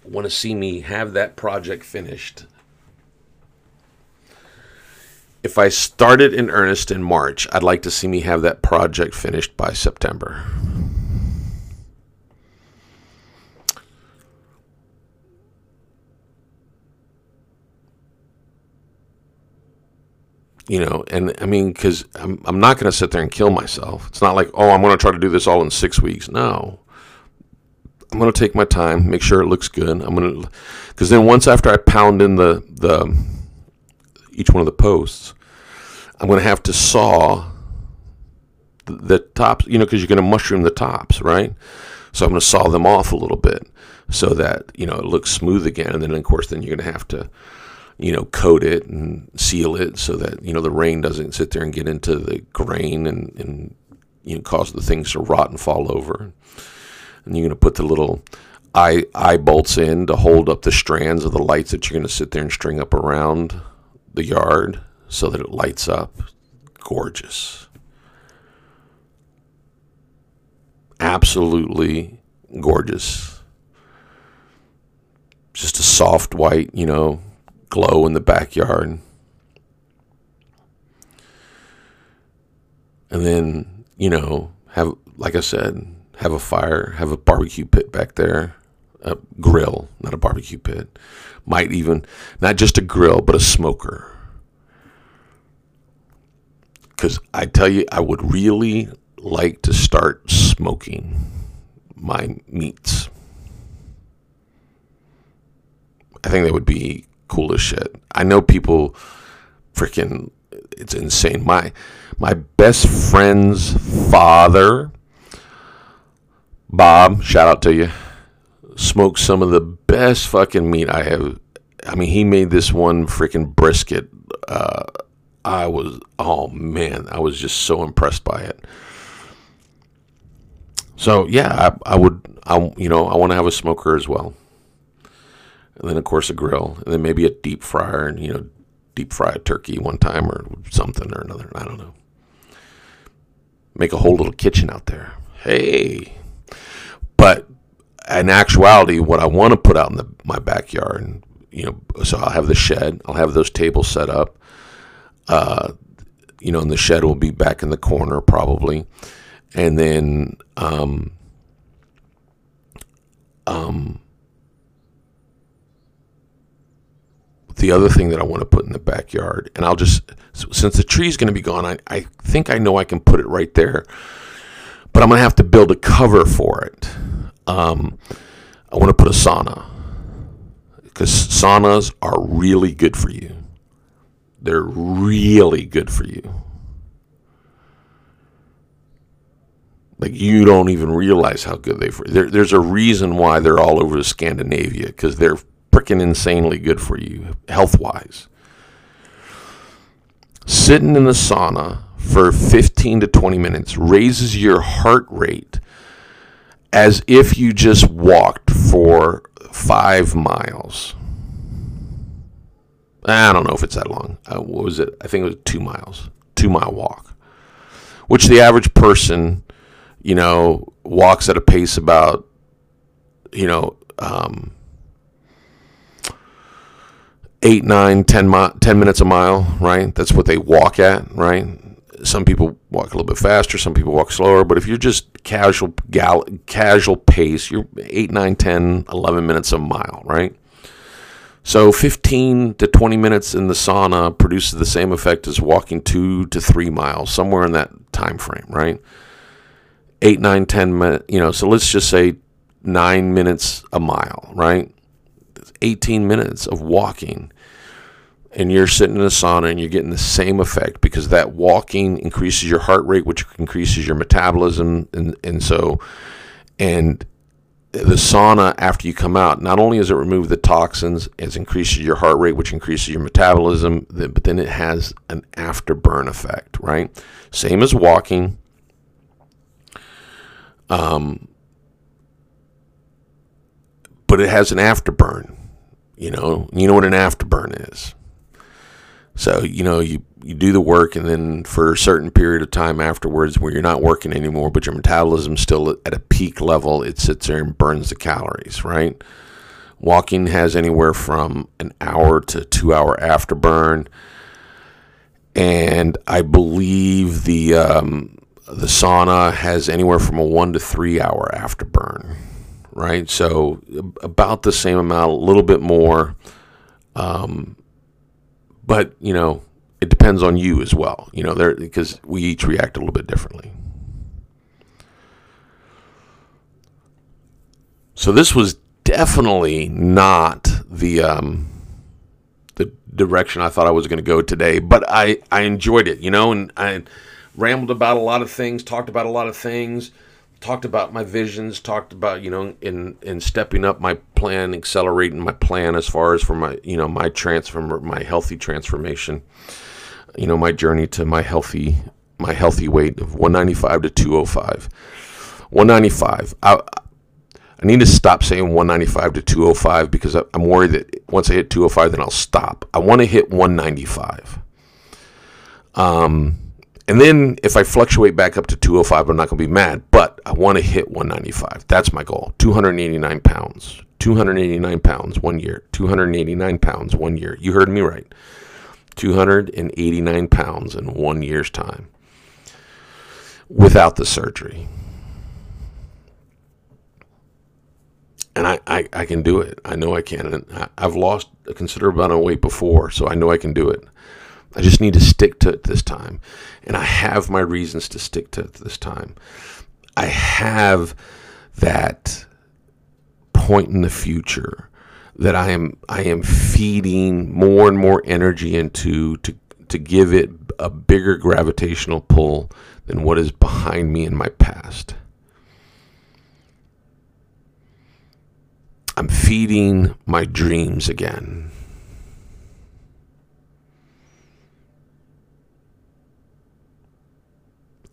want to see me have that project finished. if I started in earnest in March, I'd like to see me have that project finished by September. You know and i mean because i'm, I'm not going to sit there and kill myself. It's not like oh i'm going to try to do this all in six weeks. No. I'm going to take my time make sure it looks good. I'm going to because then once after i pound in the the each one of the posts i'm going to have to saw the, the tops you know because you're going to mushroom the tops right? So i'm going to saw them off a little bit so that you know it looks smooth again. And then of course then you're going to have to you know, coat it and seal it so that, you know, the rain doesn't sit there and get into the grain and, and you know, cause the things to rot and fall over. And you're going to put the little eye, eye bolts in to hold up the strands of the lights that you're going to sit there and string up around the yard so that it lights up. Gorgeous. Absolutely gorgeous. Just a soft white, you know, glow in the backyard. And then, you know, have, like I said, have a fire, have a barbecue pit back there, a grill, not a barbecue pit. Might even, not just a grill, but a smoker. Because I tell you, I would really like to start smoking my meats. I think that would be cool as shit. I know people freaking it's insane. My my best friend's father, Bob, shout out to you, smoked some of the best fucking meat I have. I mean, he made this one freaking brisket. Uh, I was, oh man, I was just so impressed by it. So yeah, I, I would, I you know, I want to have a smoker as well and then of course a grill, and then maybe a deep fryer, and you know, deep fry a turkey one time or something or another. I don't know. Make a whole little kitchen out there. Hey, but in actuality, what I want to put out in the, my backyard, and, you know, so I'll have the shed, I'll have those tables set up. Uh, you know, and the shed will be back in the corner probably, and then um, um, the other thing that I want to put in the backyard, and I'll just, since the tree is going to be gone, I, I think I know I can put it right there, but I'm going to have to build a cover for it. Um, I want to put a sauna because saunas are really good for you. They're really good for you. Like you don't even realize how good they. There, there's a reason why they're all over Scandinavia because they're freaking insanely good for you health wise. Sitting in the sauna for 15 to 20 minutes raises your heart rate as if you just walked for five miles. I don't know if it's that long. Uh, what was it? I think it was two miles, two mile walk, which the average person, you know, walks at a pace about, you know, um, eight, nine, ten, mi- 10 minutes a mile, right? That's what they walk at, right? Some people walk a little bit faster, some people walk slower, but if you're just casual gal- casual pace, you're 8, 9, 10, 11 minutes a mile, right? So 15 to 20 minutes in the sauna produces the same effect as walking 2 to 3 miles, somewhere in that time frame, right? 8, 9, 10 minutes, you know, so let's just say 9 minutes a mile, right? 18 minutes of walking and you're sitting in a sauna and you're getting the same effect because that walking increases your heart rate which increases your metabolism and, and so and the sauna after you come out not only does it remove the toxins it increases your heart rate which increases your metabolism but then it has an afterburn effect right? Same as walking. Um, but it has an afterburn you know, you know what an afterburn is. So, you know, you, you do the work and then for a certain period of time afterwards where you're not working anymore, but your metabolism's still at a peak level, it sits there and burns the calories, right? Walking has anywhere from an hour to two hour afterburn. and I believe the um, the sauna has anywhere from a one to three hour afterburn, right? So about the same amount, a little bit more, um, but you know it depends on you as well. You know, there because we each react a little bit differently. So this was definitely not the um, the direction I thought I was going to go today, but I I enjoyed it, you know, and I rambled about a lot of things, talked about a lot of things, talked about my visions, talked about you know in in stepping up my plan, accelerating my plan as far as for my you know my transform my healthy transformation, you know my journey to my healthy my healthy weight of 195 to 205. 195. I, I need to stop saying 195 to 205 because I'm worried that once I hit 205, then I'll stop. I want to hit 195. Um, and then if I fluctuate back up to 205, I'm not going to be mad, but I want to hit 195. That's my goal. 289 pounds. 289 pounds one year. 289 pounds one year. You heard me right. 289 pounds in one year's time without the surgery. and I, I, I, can do it. I know I can. And I, have lost a considerable amount of weight before, so I know I can do it. I just need to stick to it this time. And I have my reasons to stick to it this time. I have that point in the future that I am I am feeding more and more energy into to to give it a bigger gravitational pull than what is behind me in my past. I'm feeding my dreams again.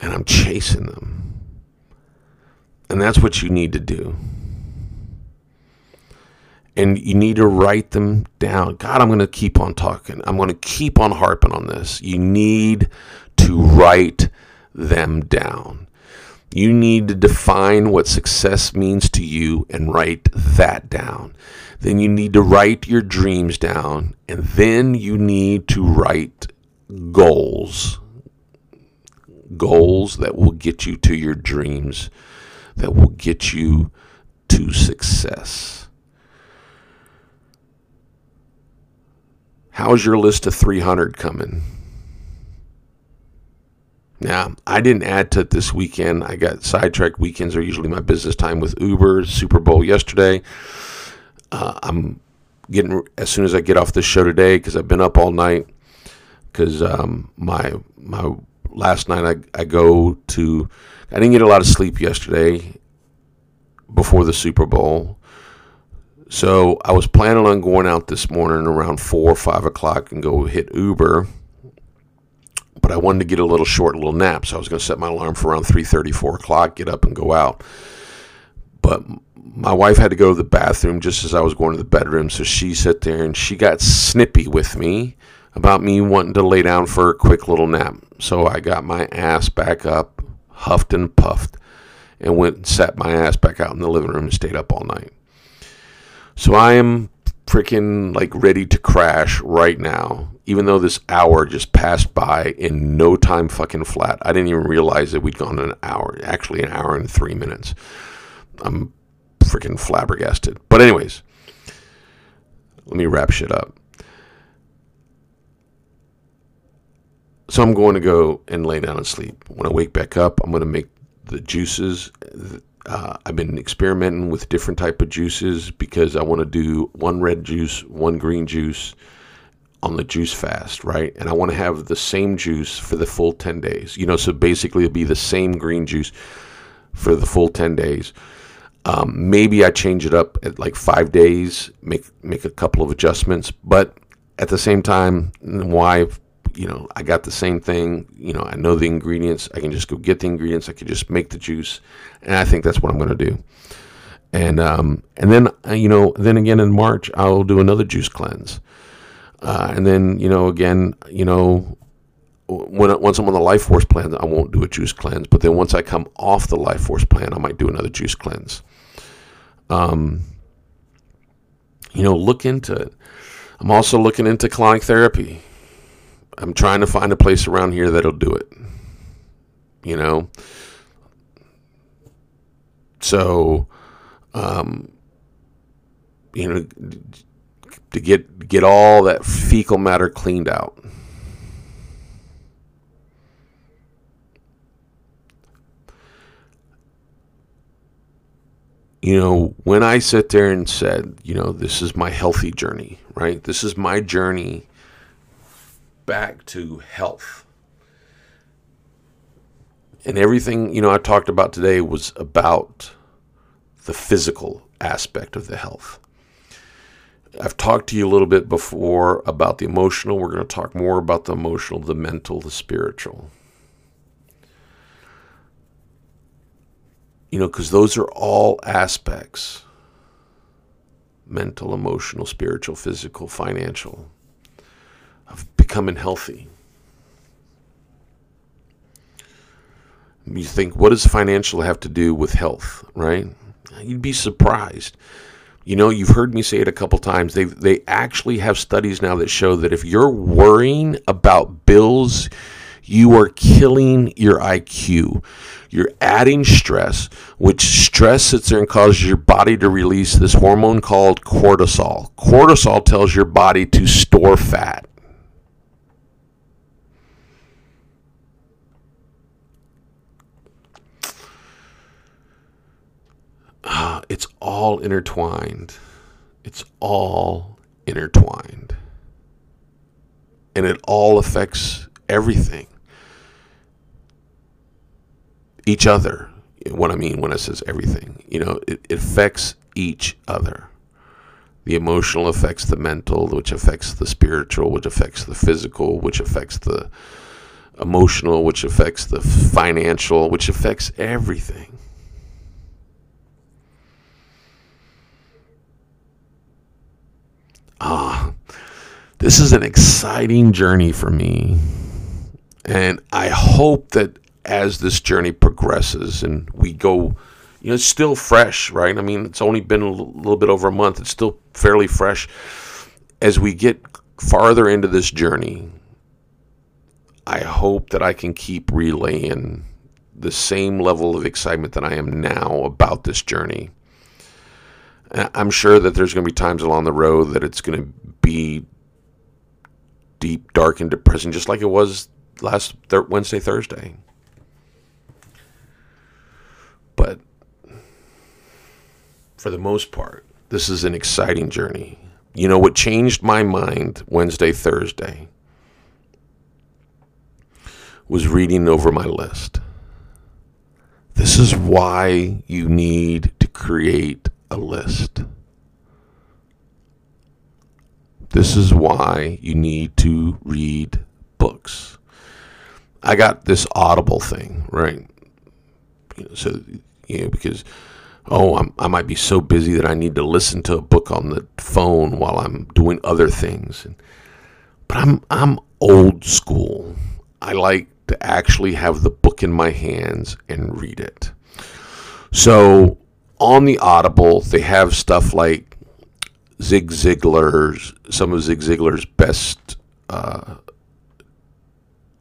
And I'm chasing them. And that's what you need to do. And you need to write them down. God, I'm going to keep on talking. I'm going to keep on harping on this. You need to write them down. You need to define what success means to you and write that down. Then you need to write your dreams down, and then you need to write goals. Goals that will get you to your dreams, that will get you to success. How's your list of 300 coming? Now, I didn't add to it this weekend. I got sidetracked. Weekends are usually my business time with Uber, Super Bowl yesterday. Uh, I'm getting, as soon as I get off this show today, because I've been up all night, because um, my, my last night I, I go to, I didn't get a lot of sleep yesterday before the Super Bowl. So I was planning on going out this morning around four or five o'clock and go hit Uber but I wanted to get a little short little nap. So I was to set my alarm for around 3.30, 4 o'clock, get up and go out. But my wife had to go to the bathroom just as I was going to the bedroom. So she sat there and she got snippy with me about me wanting to lay down for a quick little nap. So I got my ass back up, huffed and puffed, and went and sat my ass back out in the living room and stayed up all night. So I am freaking like ready to crash right now even though this hour just passed by in no time fucking flat. I didn't even realize that we'd gone an hour, actually an hour and three minutes. I'm freaking flabbergasted. But anyways, let me wrap shit up. So I'm going to go and lay down and sleep. When I wake back up, I'm going to make the juices. Uh, I've been experimenting with different type of juices because I want to do one red juice, one green juice, on the juice fast, right? And I want to have the same juice for the full 10 days. You know, so basically it'll be the same green juice for the full 10 days. Um, maybe I change it up at like five days, make make a couple of adjustments, but at the same time, why? You know, I got the same thing. You know, I know the ingredients. I can just go get the ingredients. I can just make the juice, and I think that's what I'm going to do. And um, and then uh, you know, then again in March, I'll do another juice cleanse. Uh, and then, you know, again, you know, when once I'm on the Life Force plan, I won't do a juice cleanse. But then once I come off the Life Force plan, I might do another juice cleanse. Um, you know, look into it. I'm also looking into colonic therapy. I'm trying to find a place around here that'll do it. You know? So, um, you know, to get get all that fecal matter cleaned out. You know, when I sit there and said, you know, this is my healthy journey, right? This is my journey back to health. And everything, you know, I talked about today was about the physical aspect of the health. I've talked to you a little bit before about the emotional. We're going to talk more about the emotional, the mental, the spiritual. You know, because those are all aspects mental, emotional, spiritual, physical, financial becoming healthy. You think, what does financial have to do with health, right? You'd be surprised. You know, you've heard me say it a couple times. They they actually have studies now that show that if you're worrying about bills, you are killing your IQ. You're adding stress, which stress sits there and causes your body to release this hormone called cortisol. Cortisol tells your body to store fat. uh, it's all intertwined. It's all intertwined. And it all affects everything. Each other. What I mean when I says everything, you know, it, it affects each other. The emotional affects the mental, which affects the spiritual, which affects the physical, which affects the emotional, which affects the financial, which affects everything. Ah, this is an exciting journey for me. And I hope that as this journey progresses and we go, you know, it's still fresh, right? I mean, it's only been a little bit over a month. It's still fairly fresh. As we get farther into this journey, I hope that I can keep relaying the same level of excitement that I am now about this journey. I'm sure that there's going to be times along the road that it's going to be deep, dark, and depressing, just like it was last Wednesday, Thursday. But for the most part, this is an exciting journey. You know what changed my mind Wednesday, Thursday was reading over my list. This is why you need to create a list. This is why you need to read books. I got this Audible thing, right? So, you know, because, oh, I'm, I might be so busy that I need to listen to a book on the phone while I'm doing other things. But I'm, I'm old school. I like to actually have the book in my hands and read it. So on the Audible, they have stuff like Zig Ziglar's, some of Zig Ziglar's best uh,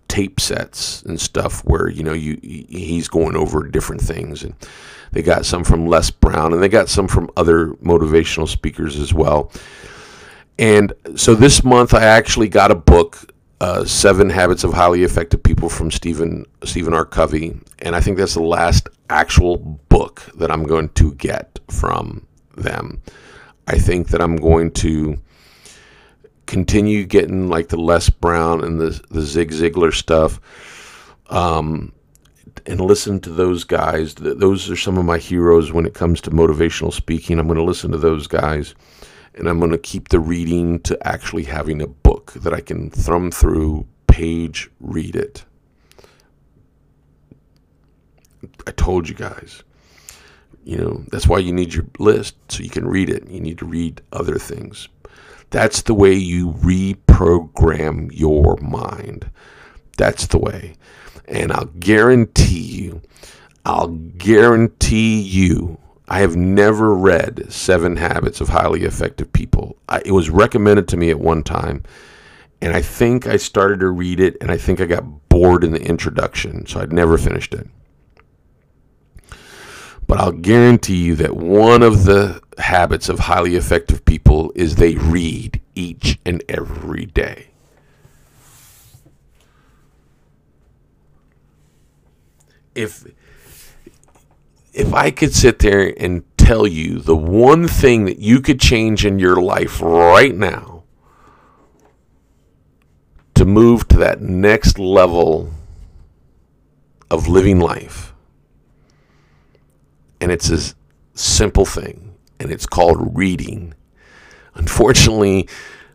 tape sets and stuff, where you know you he's going over different things, and they got some from Les Brown, and they got some from other motivational speakers as well. And so this month, I actually got a book uh, Seven Habits of Highly Effective People from Stephen Stephen R. Covey, and I think that's the last actual book that I'm going to get from them. I think that I'm going to continue getting like the Les Brown and the the Zig Ziglar stuff, um, and listen to those guys. Those are some of my heroes when it comes to motivational speaking. I'm going to listen to those guys and I'm going to keep the reading to actually having a book that I can thumb through, page, read it. I told you guys. You know, that's why you need your list so you can read it. You need to read other things. That's the way you reprogram your mind. That's the way. And I'll guarantee you, I'll guarantee you I have never read Seven Habits of Highly Effective People. I, it was recommended to me at one time, and I think I started to read it, and I think I got bored in the introduction, so I'd never finished it. But I'll guarantee you that one of the habits of highly effective people is they read each and every day. If if I could sit there and tell you the one thing that you could change in your life right now to move to that next level of living life, and it's a simple thing, and it's called reading. Unfortunately,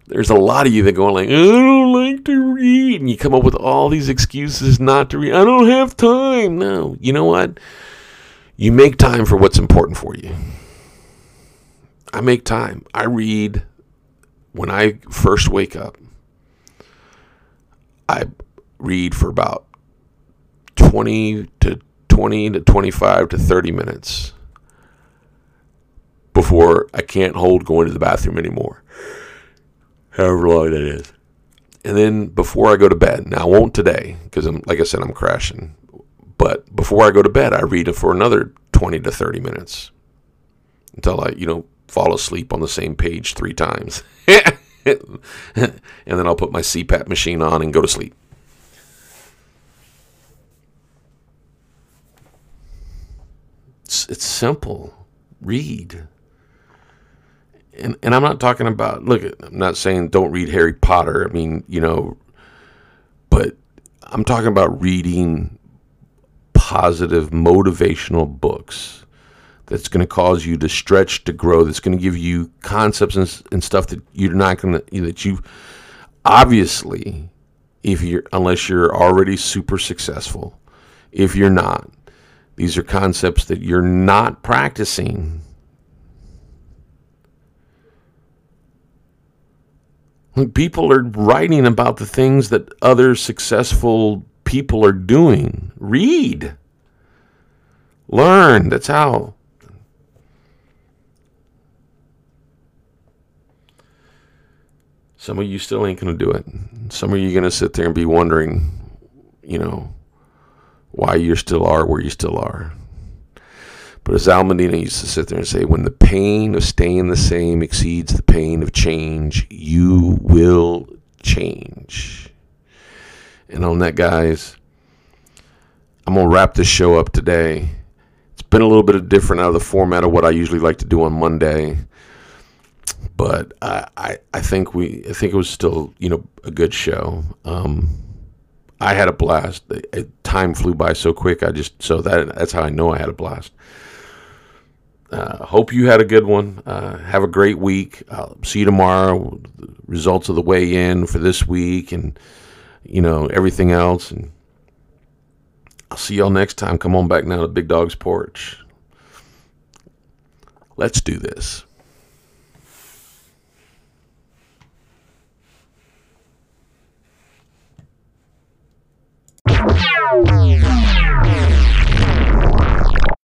there's a lot of you that go like, I don't like to read, and you come up with all these excuses not to read. I don't have time. No, you know what? You make time for what's important for you. I make time. I read when I first wake up. I read for about 20 to 20 to 25 to 30 minutes before I can't hold going to the bathroom anymore. However long that is. And then before I go to bed, now I won't today because I'm like I said I'm crashing. But before I go to bed, I read it for another 20 to 30 minutes until I, you know, fall asleep on the same page three times. and then I'll put my CPAP machine on and go to sleep. It's, it's simple. Read. And, and I'm not talking about, look, I'm not saying don't read Harry Potter. I mean, you know, but I'm talking about reading positive, motivational books that's going to cause you to stretch, to grow, that's going to give you concepts and, and stuff that you're not going to, that you obviously, if you're, unless you're already super successful, if you're not, these are concepts that you're not practicing. People are writing about the things that other successful people are doing. Read. Learn. That's how. Some of you still ain't going to do it. Some of you going to sit there and be wondering, you know, why you still are where you still are. But as Al Medina used to sit there and say, when the pain of staying the same exceeds the pain of change, you will change. And on that, guys, I'm going to wrap this show up today. It's been a little bit of different out of the format of what I usually like to do on Monday. But I, I, I think we I think it was still, you know, a good show. Um, I had a blast. Time flew by so quick. I just so that that's how I know I had a blast. Uh, hope you had a good one. Uh, have a great week. I'll see you tomorrow. results of the weigh in for this week and you know, everything else. And I'll see y'all next time. Come on back now to Big Dog's Porch. Let's do this. Yeah.